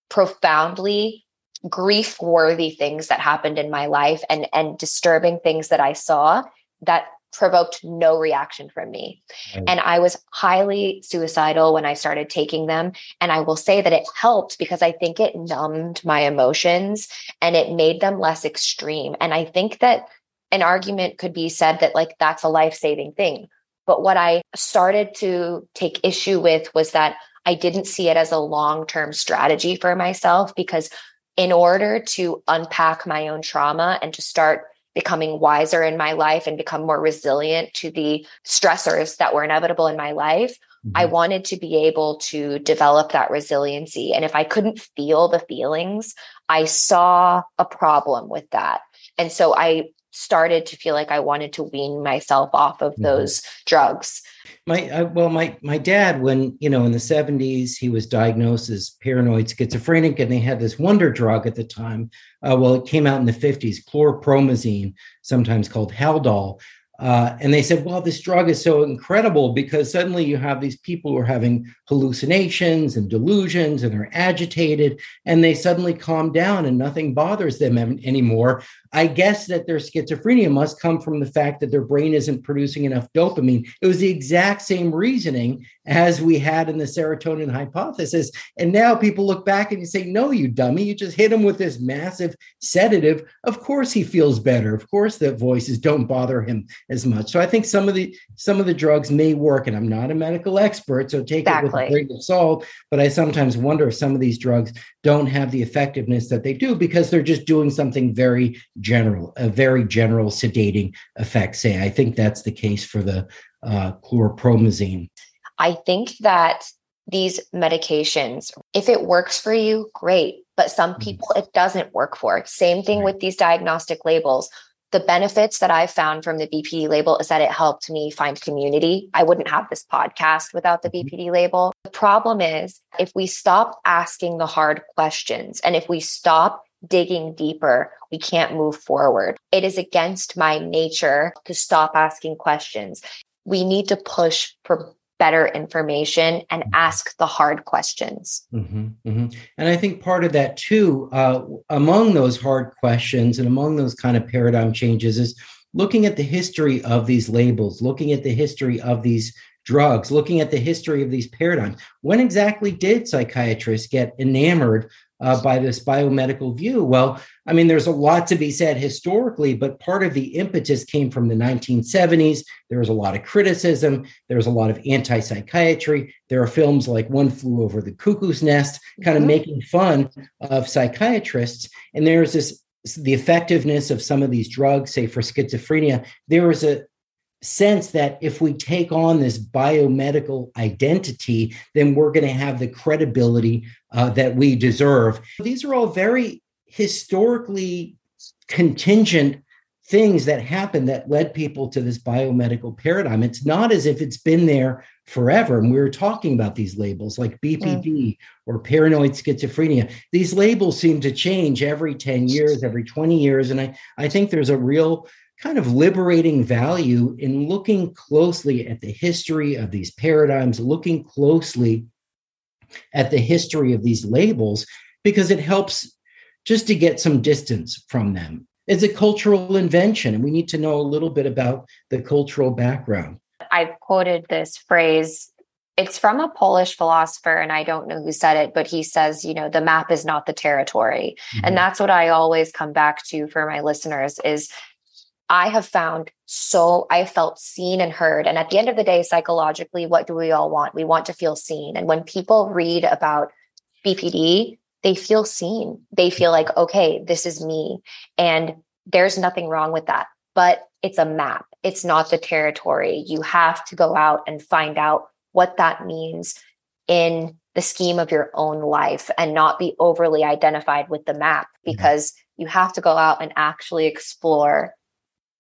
profoundly grief worthy things that happened in my life and and disturbing things that I saw that provoked no reaction from me. Right. And I was highly suicidal when I started taking them. And I will say that it helped because I think it numbed my emotions and it made them less extreme. And I think that an argument could be said that, like, that's a life saving thing. But what I started to take issue with was that I didn't see it as a long term strategy for myself because in order to unpack my own trauma and to start becoming wiser in my life and become more resilient to the stressors that were inevitable in my life, mm-hmm. I wanted to be able to develop that resiliency. And if I couldn't feel the feelings, I saw a problem with that. And so I started to feel like I wanted to wean myself off of mm-hmm. those drugs. My uh, well, my my dad, when you know in the seventies, he was diagnosed as paranoid schizophrenic, and they had this wonder drug at the time. Uh, well, it came out in the fifties, chlorpromazine, sometimes called Haldol, uh, and they said, well, this drug is so incredible because suddenly you have these people who are having hallucinations and delusions and they're agitated and they suddenly calm down and nothing bothers them anymore. I guess that their schizophrenia must come from the fact that their brain isn't producing enough dopamine. It was the exact same reasoning as we had in the serotonin hypothesis. And now people look back and you say, no, you dummy, you just hit him with this massive sedative. Of course he feels better. Of course the voices don't bother him as much. So I think some of the some of the drugs may work, and I'm not a medical expert, so take exactly. it with a grain of salt. But I sometimes wonder if some of these drugs don't have the effectiveness that they do because they're just doing something very general, a very general sedating effect. Say, I think that's the case for the uh, chlorpromazine. I think that these medications, if it works for you, great. But some mm-hmm. people it doesn't work for. Same thing with these diagnostic labels the benefits that I've found from the BPD label is that it helped me find community. I wouldn't have this podcast without the mm-hmm. BPD label. The problem is if we stop asking the hard questions and if we stop digging deeper, we can't move forward. It is against my nature to stop asking questions. We need to push for better information and ask the hard questions. Mm-hmm, mm-hmm. And I think part of that too, uh, among those hard questions and among those kind of paradigm changes, is looking at the history of these labels, looking at the history of these drugs, looking at the history of these paradigms. When exactly did psychiatrists get enamored uh, by this biomedical view? Well, I mean, there's a lot to be said historically, but part of the impetus came from the 1970s. There was a lot of criticism. There was a lot of anti psychiatry. There are films like One Flew Over the Cuckoo's Nest, kind of mm-hmm. making fun of psychiatrists. And there's this the effectiveness of some of these drugs, say for schizophrenia. There was a sense that if we take on this biomedical identity, then we're going to have the credibility uh, that we deserve. These are all very historically contingent things that happened that led people to this biomedical paradigm. It's not as if it's been there forever. And we were talking about these labels like BPD mm. or paranoid schizophrenia. These labels seem to change every 10 years, every 20 years. And I, I think there's a real kind of liberating value in looking closely at the history of these paradigms, looking closely at the history of these labels, because it helps just to get some distance from them. It's a cultural invention, and we need to know a little bit about the cultural background. I've quoted this phrase. It's from a Polish philosopher, and I don't know who said it, but he says, you know, the map is not the territory. Mm-hmm. And that's what I always come back to for my listeners is I have found so I felt seen and heard. And at the end of the day, psychologically, what do we all want? We want to feel seen. And when people read about BPD, they feel seen. They feel like, okay, this is me. And there's nothing wrong with that. But it's a map, it's not the territory. You have to go out and find out what that means in the scheme of your own life and not be overly identified with the map mm-hmm. because you have to go out and actually explore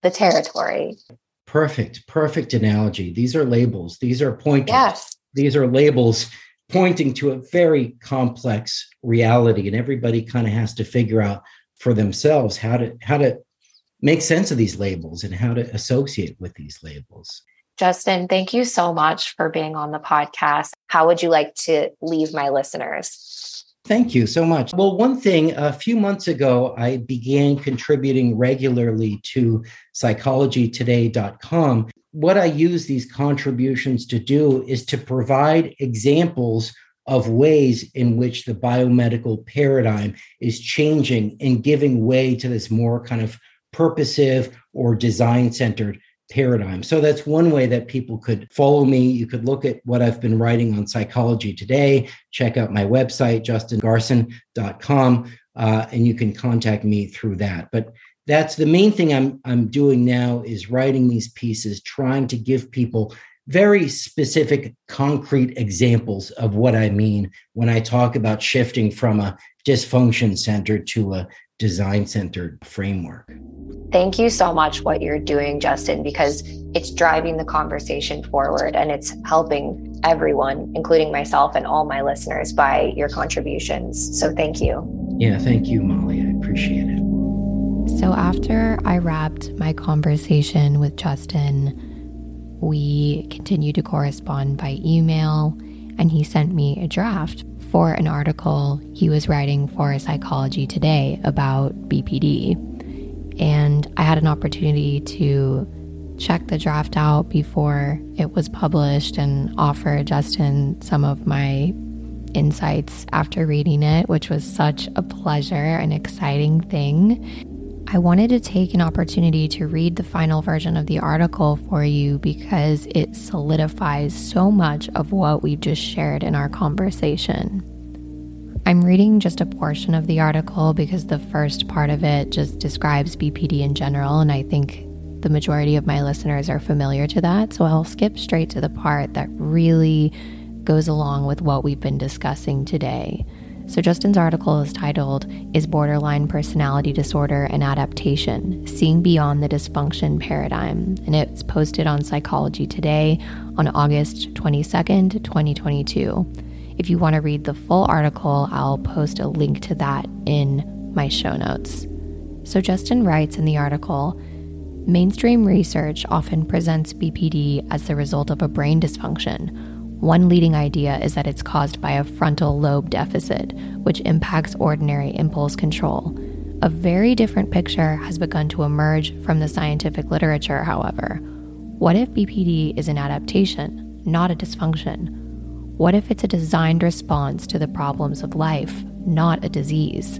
the territory. Perfect, perfect analogy. These are labels, these are pointers. Yes. These are labels pointing to a very complex reality and everybody kind of has to figure out for themselves how to how to make sense of these labels and how to associate with these labels. Justin, thank you so much for being on the podcast. How would you like to leave my listeners? Thank you so much. Well, one thing, a few months ago, I began contributing regularly to psychologytoday.com. What I use these contributions to do is to provide examples of ways in which the biomedical paradigm is changing and giving way to this more kind of purposive or design centered paradigm. So that's one way that people could follow me. You could look at what I've been writing on psychology today, check out my website, justingarson.com, uh, and you can contact me through that. But that's the main thing I'm I'm doing now is writing these pieces, trying to give people very specific, concrete examples of what I mean when I talk about shifting from a dysfunction center to a design centered framework. Thank you so much what you're doing, Justin, because it's driving the conversation forward and it's helping everyone, including myself and all my listeners, by your contributions. So thank you. Yeah, thank you, Molly. I appreciate it. So after I wrapped my conversation with Justin, we continued to correspond by email, and he sent me a draft for an article he was writing for Psychology Today about BPD. And I had an opportunity to check the draft out before it was published and offer Justin some of my insights after reading it, which was such a pleasure and exciting thing. I wanted to take an opportunity to read the final version of the article for you because it solidifies so much of what we've just shared in our conversation. I'm reading just a portion of the article because the first part of it just describes BPD in general, and I think the majority of my listeners are familiar to that. So I'll skip straight to the part that really goes along with what we've been discussing today. So, Justin's article is titled Is Borderline Personality Disorder an Adaptation? Seeing Beyond the Dysfunction Paradigm. And it's posted on Psychology Today on August 22nd, 2022. If you want to read the full article, I'll post a link to that in my show notes. So, Justin writes in the article Mainstream research often presents BPD as the result of a brain dysfunction. One leading idea is that it's caused by a frontal lobe deficit, which impacts ordinary impulse control. A very different picture has begun to emerge from the scientific literature, however. What if BPD is an adaptation, not a dysfunction? What if it's a designed response to the problems of life, not a disease?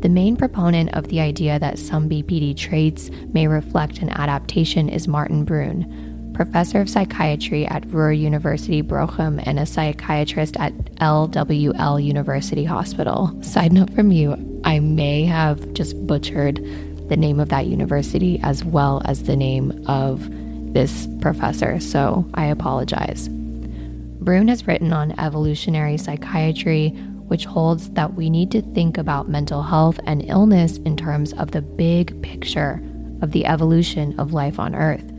The main proponent of the idea that some BPD traits may reflect an adaptation is Martin Brune, professor of psychiatry at Ruhr University Bochum and a psychiatrist at LWL University Hospital. Side note from you, I may have just butchered the name of that university as well as the name of this professor, so I apologize. Brune has written on evolutionary psychiatry, which holds that we need to think about mental health and illness in terms of the big picture of the evolution of life on Earth.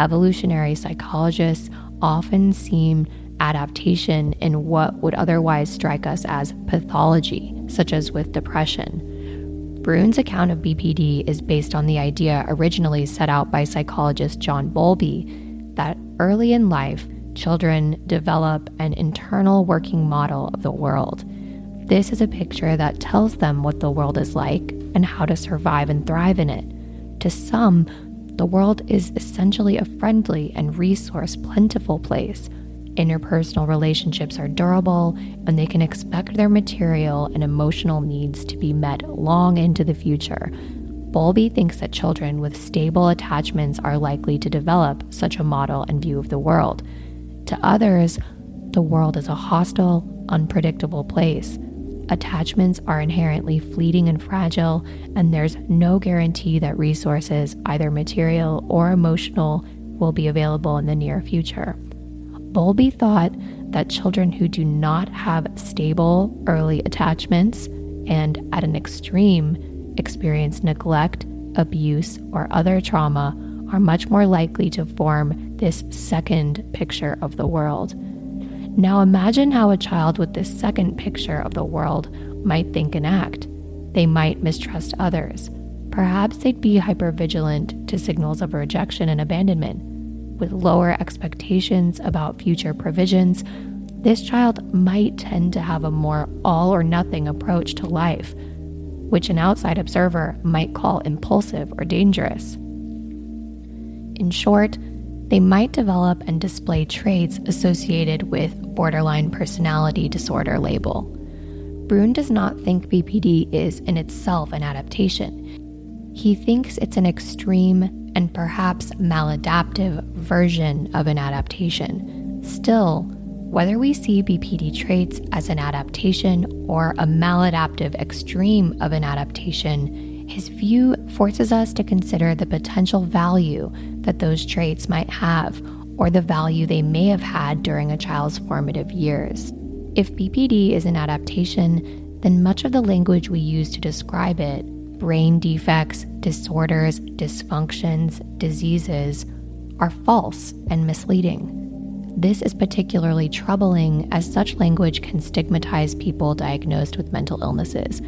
Evolutionary psychologists often see adaptation in what would otherwise strike us as pathology, such as with depression. Brune's account of BPD is based on the idea originally set out by psychologist John Bowlby that early in life, children develop an internal working model of the world. This is a picture that tells them what the world is like and how to survive and thrive in it. To some, the world is essentially a friendly and resource plentiful place. Interpersonal relationships are durable, and they can expect their material and emotional needs to be met long into the future. Bowlby thinks that children with stable attachments are likely to develop such a model and view of the world. To others, the world is a hostile, unpredictable place. Attachments are inherently fleeting and fragile, and there's no guarantee that resources, either material or emotional, will be available in the near future. Bowlby thought that children who do not have stable early attachments and, at an extreme, experience neglect, abuse, or other trauma are much more likely to form this second picture of the world. Now imagine how a child with this second picture of the world might think and act. They might mistrust others. Perhaps they'd be hypervigilant to signals of rejection and abandonment. With lower expectations about future provisions, this child might tend to have a more all or nothing approach to life, which an outside observer might call impulsive or dangerous. In short, they might develop and display traits associated with borderline personality disorder label. Brune does not think BPD is in itself an adaptation. He thinks it's an extreme and perhaps maladaptive version of an adaptation. Still, whether we see BPD traits as an adaptation or a maladaptive extreme of an adaptation his view forces us to consider the potential value that those traits might have or the value they may have had during a child's formative years. If BPD is an adaptation, then much of the language we use to describe it brain defects, disorders, dysfunctions, diseases are false and misleading. This is particularly troubling as such language can stigmatize people diagnosed with mental illnesses.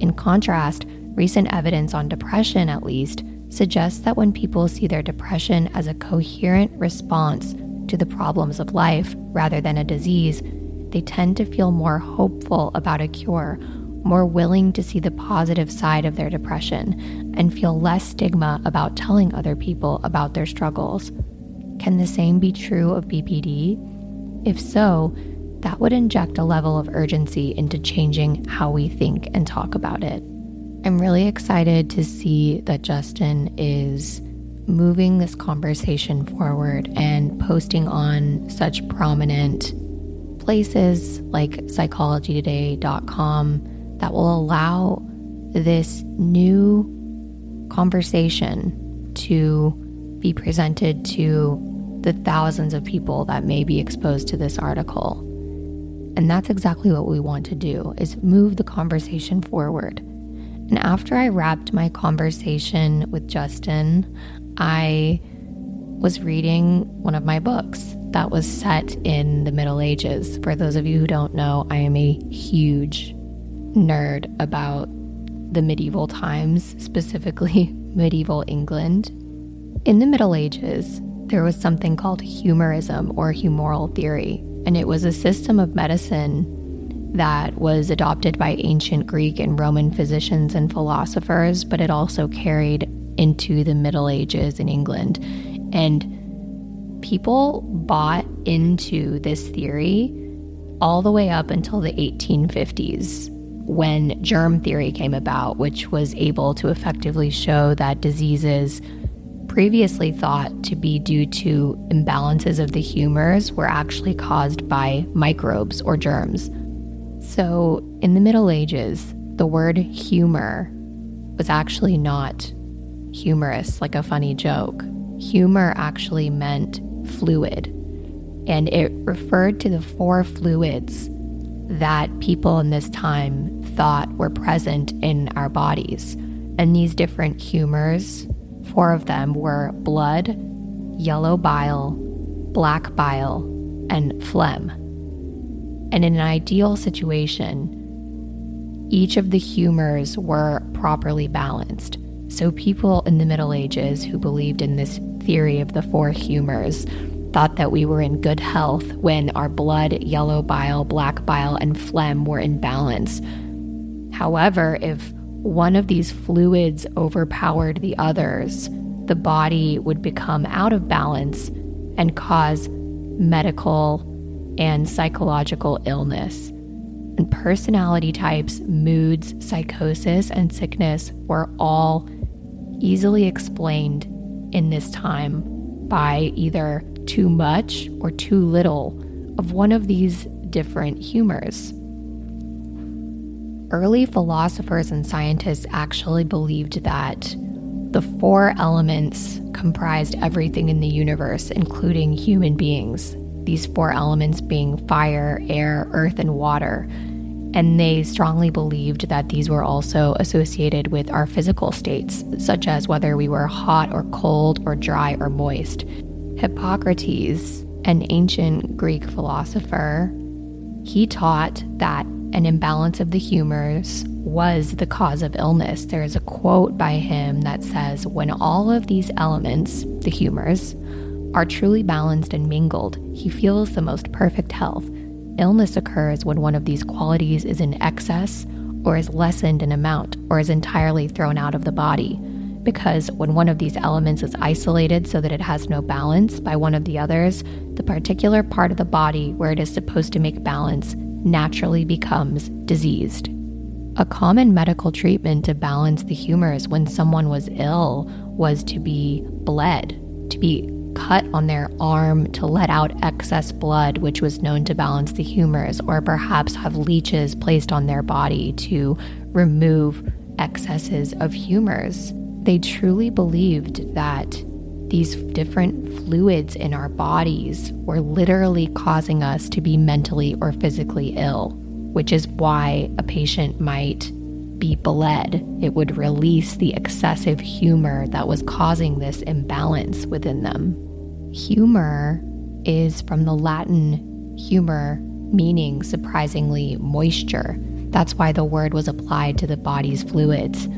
In contrast, recent evidence on depression, at least, suggests that when people see their depression as a coherent response to the problems of life rather than a disease, they tend to feel more hopeful about a cure, more willing to see the positive side of their depression, and feel less stigma about telling other people about their struggles. Can the same be true of BPD? If so, that would inject a level of urgency into changing how we think and talk about it. I'm really excited to see that Justin is moving this conversation forward and posting on such prominent places like psychologytoday.com that will allow this new conversation to be presented to the thousands of people that may be exposed to this article. And that's exactly what we want to do is move the conversation forward. And after I wrapped my conversation with Justin, I was reading one of my books that was set in the Middle Ages. For those of you who don't know, I am a huge nerd about the medieval times, specifically medieval England. In the Middle Ages, there was something called humorism or humoral theory, and it was a system of medicine that was adopted by ancient Greek and Roman physicians and philosophers, but it also carried into the Middle Ages in England. And people bought into this theory all the way up until the 1850s when germ theory came about, which was able to effectively show that diseases previously thought to be due to imbalances of the humors were actually caused by microbes or germs. So, in the Middle Ages, the word humor was actually not humorous, like a funny joke. Humor actually meant fluid, and it referred to the four fluids that people in this time thought were present in our bodies. And these different humors, four of them were blood, yellow bile, black bile, and phlegm. And in an ideal situation, each of the humors were properly balanced. So, people in the Middle Ages who believed in this theory of the four humors thought that we were in good health when our blood, yellow bile, black bile, and phlegm were in balance. However, if one of these fluids overpowered the others, the body would become out of balance and cause medical and psychological illness. And personality types, moods, psychosis, and sickness were all easily explained in this time by either too much or too little of one of these different humors. Early philosophers and scientists actually believed that the four elements comprised everything in the universe, including human beings these four elements being fire, air, earth, and water. And they strongly believed that these were also associated with our physical states, such as whether we were hot or cold or dry or moist. Hippocrates, an ancient Greek philosopher, he taught that an imbalance of the humors was the cause of illness. There is a quote by him that says, When all of these elements, the humors, are truly balanced and mingled, he feels the most perfect health. Illness occurs when one of these qualities is in excess, or is lessened in amount, or is entirely thrown out of the body. Because when one of these elements is isolated so that it has no balance by one of the others, the particular part of the body where it is supposed to make balance naturally becomes diseased. A common medical treatment to balance the humors when someone was ill was to be bled, to be cut on their arm to let out excess blood, which was known to balance the humors, or perhaps have leeches placed on their body to remove excesses of humors. They truly believed that these different fluids in our bodies were literally causing us to be mentally or physically ill, which is why a patient might be bled. It would release the excessive humor that was causing this imbalance within them. Humor is from the Latin humor, meaning surprisingly moisture. That's why the word was applied to the body's fluids.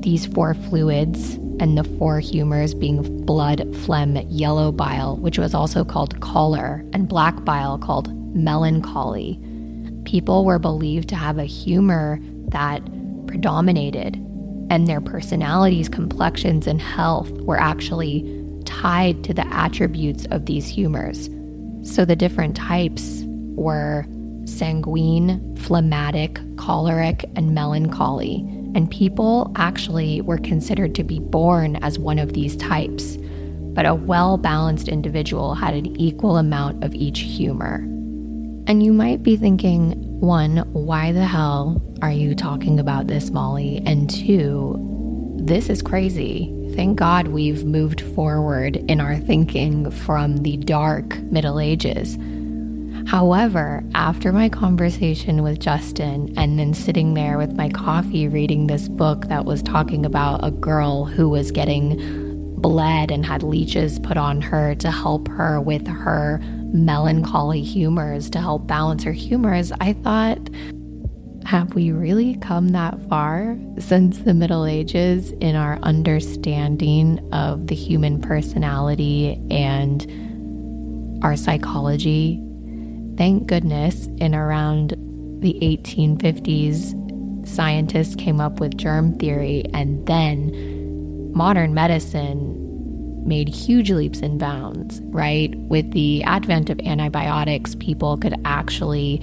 These four fluids and the four humors being blood, phlegm, yellow bile, which was also called choler, and black bile called melancholy. People were believed to have a humor that predominated, and their personalities, complexions, and health were actually tied to the attributes of these humors. So the different types were sanguine, phlegmatic, choleric, and melancholy. And people actually were considered to be born as one of these types. But a well balanced individual had an equal amount of each humor. And you might be thinking, one, why the hell are you talking about this, Molly? And two, this is crazy. Thank God we've moved forward in our thinking from the dark Middle Ages. However, after my conversation with Justin and then sitting there with my coffee reading this book that was talking about a girl who was getting bled and had leeches put on her to help her with her melancholy humors, to help balance her humors, I thought, have we really come that far since the Middle Ages in our understanding of the human personality and our psychology? Thank goodness, in around the 1850s, scientists came up with germ theory, and then modern medicine made huge leaps and bounds, right? With the advent of antibiotics, people could actually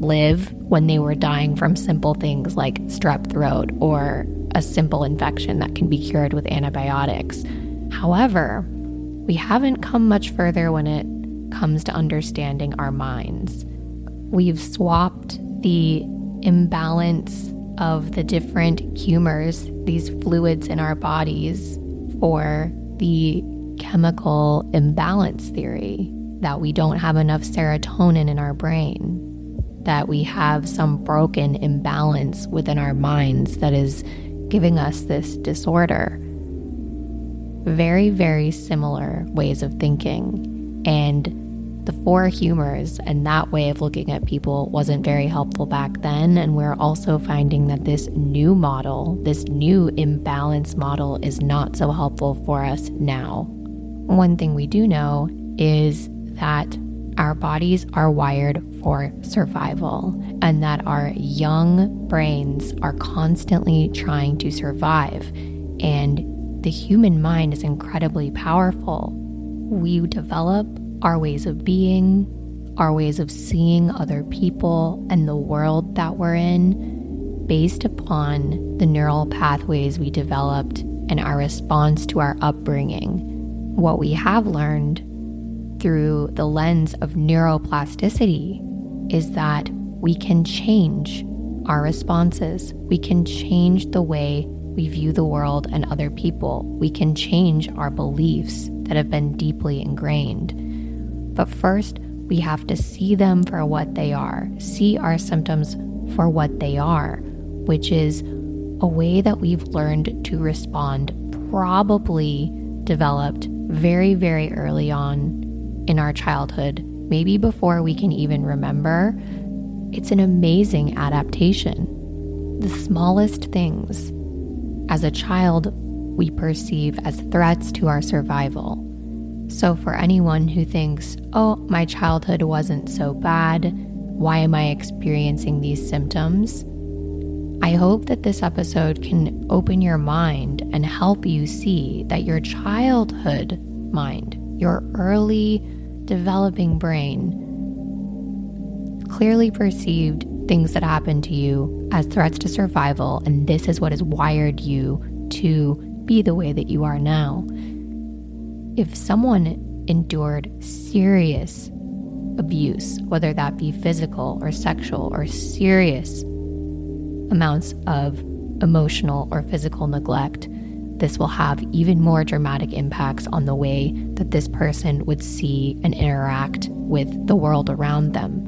live when they were dying from simple things like strep throat or a simple infection that can be cured with antibiotics. However, we haven't come much further when it comes to understanding our minds. We've swapped the imbalance of the different humors, these fluids in our bodies, for the chemical imbalance theory that we don't have enough serotonin in our brain that we have some broken imbalance within our minds that is giving us this disorder. Very, very similar ways of thinking. And the four humors and that way of looking at people wasn't very helpful back then. And we're also finding that this new model, this new imbalance model, is not so helpful for us now. One thing we do know is that our bodies are wired for survival and that our young brains are constantly trying to survive. And the human mind is incredibly powerful. We develop our ways of being, our ways of seeing other people and the world that we're in based upon the neural pathways we developed and our response to our upbringing. What we have learned through the lens of neuroplasticity is that we can change our responses. We can change the way we view the world and other people. We can change our beliefs that have been deeply ingrained. But first, we have to see them for what they are, see our symptoms for what they are, which is a way that we've learned to respond, probably developed very, very early on in our childhood, maybe before we can even remember, it's an amazing adaptation. The smallest things, as a child, we perceive as threats to our survival. So, for anyone who thinks, oh, my childhood wasn't so bad, why am I experiencing these symptoms? I hope that this episode can open your mind and help you see that your childhood mind, your early developing brain clearly perceived things that happened to you as threats to survival, and this is what has wired you to be the way that you are now. If someone endured serious abuse, whether that be physical or sexual or serious amounts of emotional, or physical neglect, this will have even more dramatic impacts on the way that this person would see and interact with the world around them.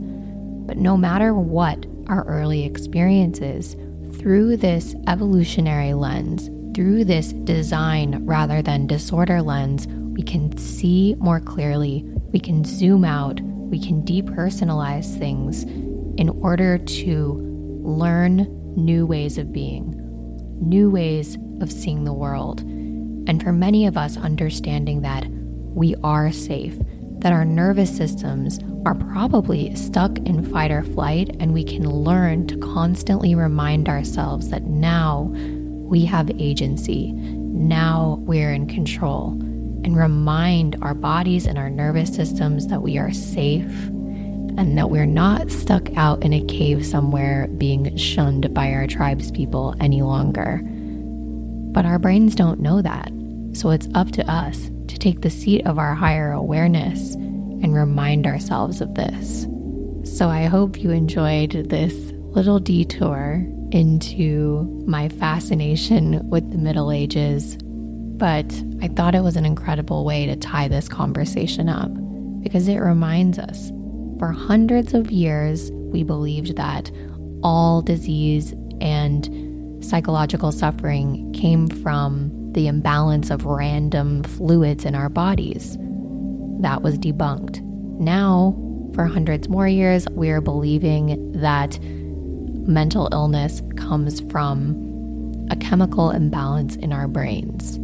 But no matter what our early experiences, through this evolutionary lens, through this design rather than disorder lens, we can see more clearly, we can zoom out, we can depersonalize things in order to learn new ways of being, new ways of seeing the world. And for many of us, understanding that we are safe, that our nervous systems are probably stuck in fight or flight, and we can learn to constantly remind ourselves that now we have agency, now we're in control, and remind our bodies and our nervous systems that we are safe and that we're not stuck out in a cave somewhere being shunned by our tribespeople any longer. But our brains don't know that. So it's up to us to take the seat of our higher awareness and remind ourselves of this. So I hope you enjoyed this little detour into my fascination with the Middle Ages. But I thought it was an incredible way to tie this conversation up because it reminds us for hundreds of years, we believed that all disease and psychological suffering came from the imbalance of random fluids in our bodies. That was debunked. Now, for hundreds more years, we are believing that mental illness comes from a chemical imbalance in our brains.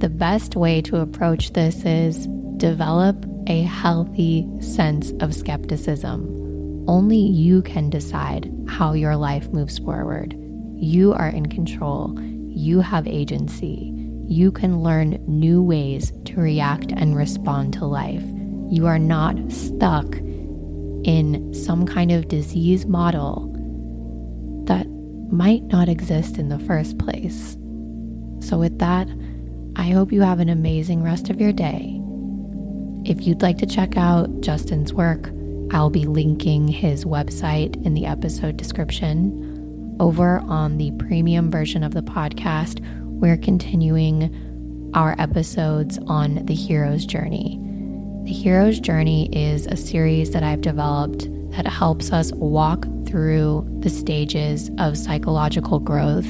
The best way to approach this is develop a healthy sense of skepticism. Only you can decide how your life moves forward. You are in control. You have agency. You can learn new ways to react and respond to life. You are not stuck in some kind of disease model that might not exist in the first place. So, with that, I hope you have an amazing rest of your day. If you'd like to check out Justin's work, I'll be linking his website in the episode description over on the premium version of the podcast, we're continuing our episodes on the hero's journey. The hero's journey is a series that I've developed that helps us walk through the stages of psychological growth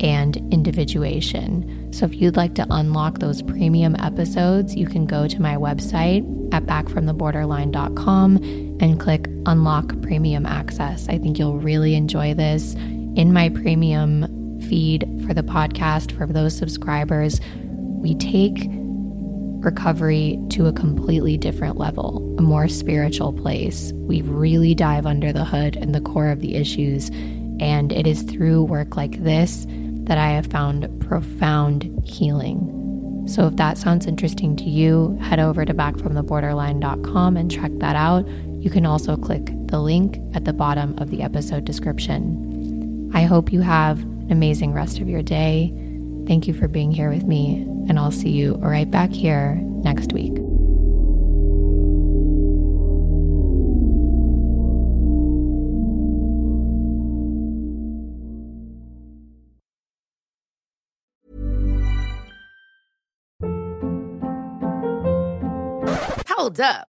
and individuation. So if you'd like to unlock those premium episodes, you can go to my website at backfromtheborderline.com and click unlock premium access. I think you'll really enjoy this. In my premium feed for the podcast, for those subscribers, we take recovery to a completely different level, a more spiritual place. We really dive under the hood and the core of the issues. And it is through work like this that I have found profound healing. So if that sounds interesting to you, head over to backfromtheborderline.com and check that out. You can also click the link at the bottom of the episode description. I hope you have an amazing rest of your day. Thank you for being here with me, and I'll see you right back here next week. Hold up.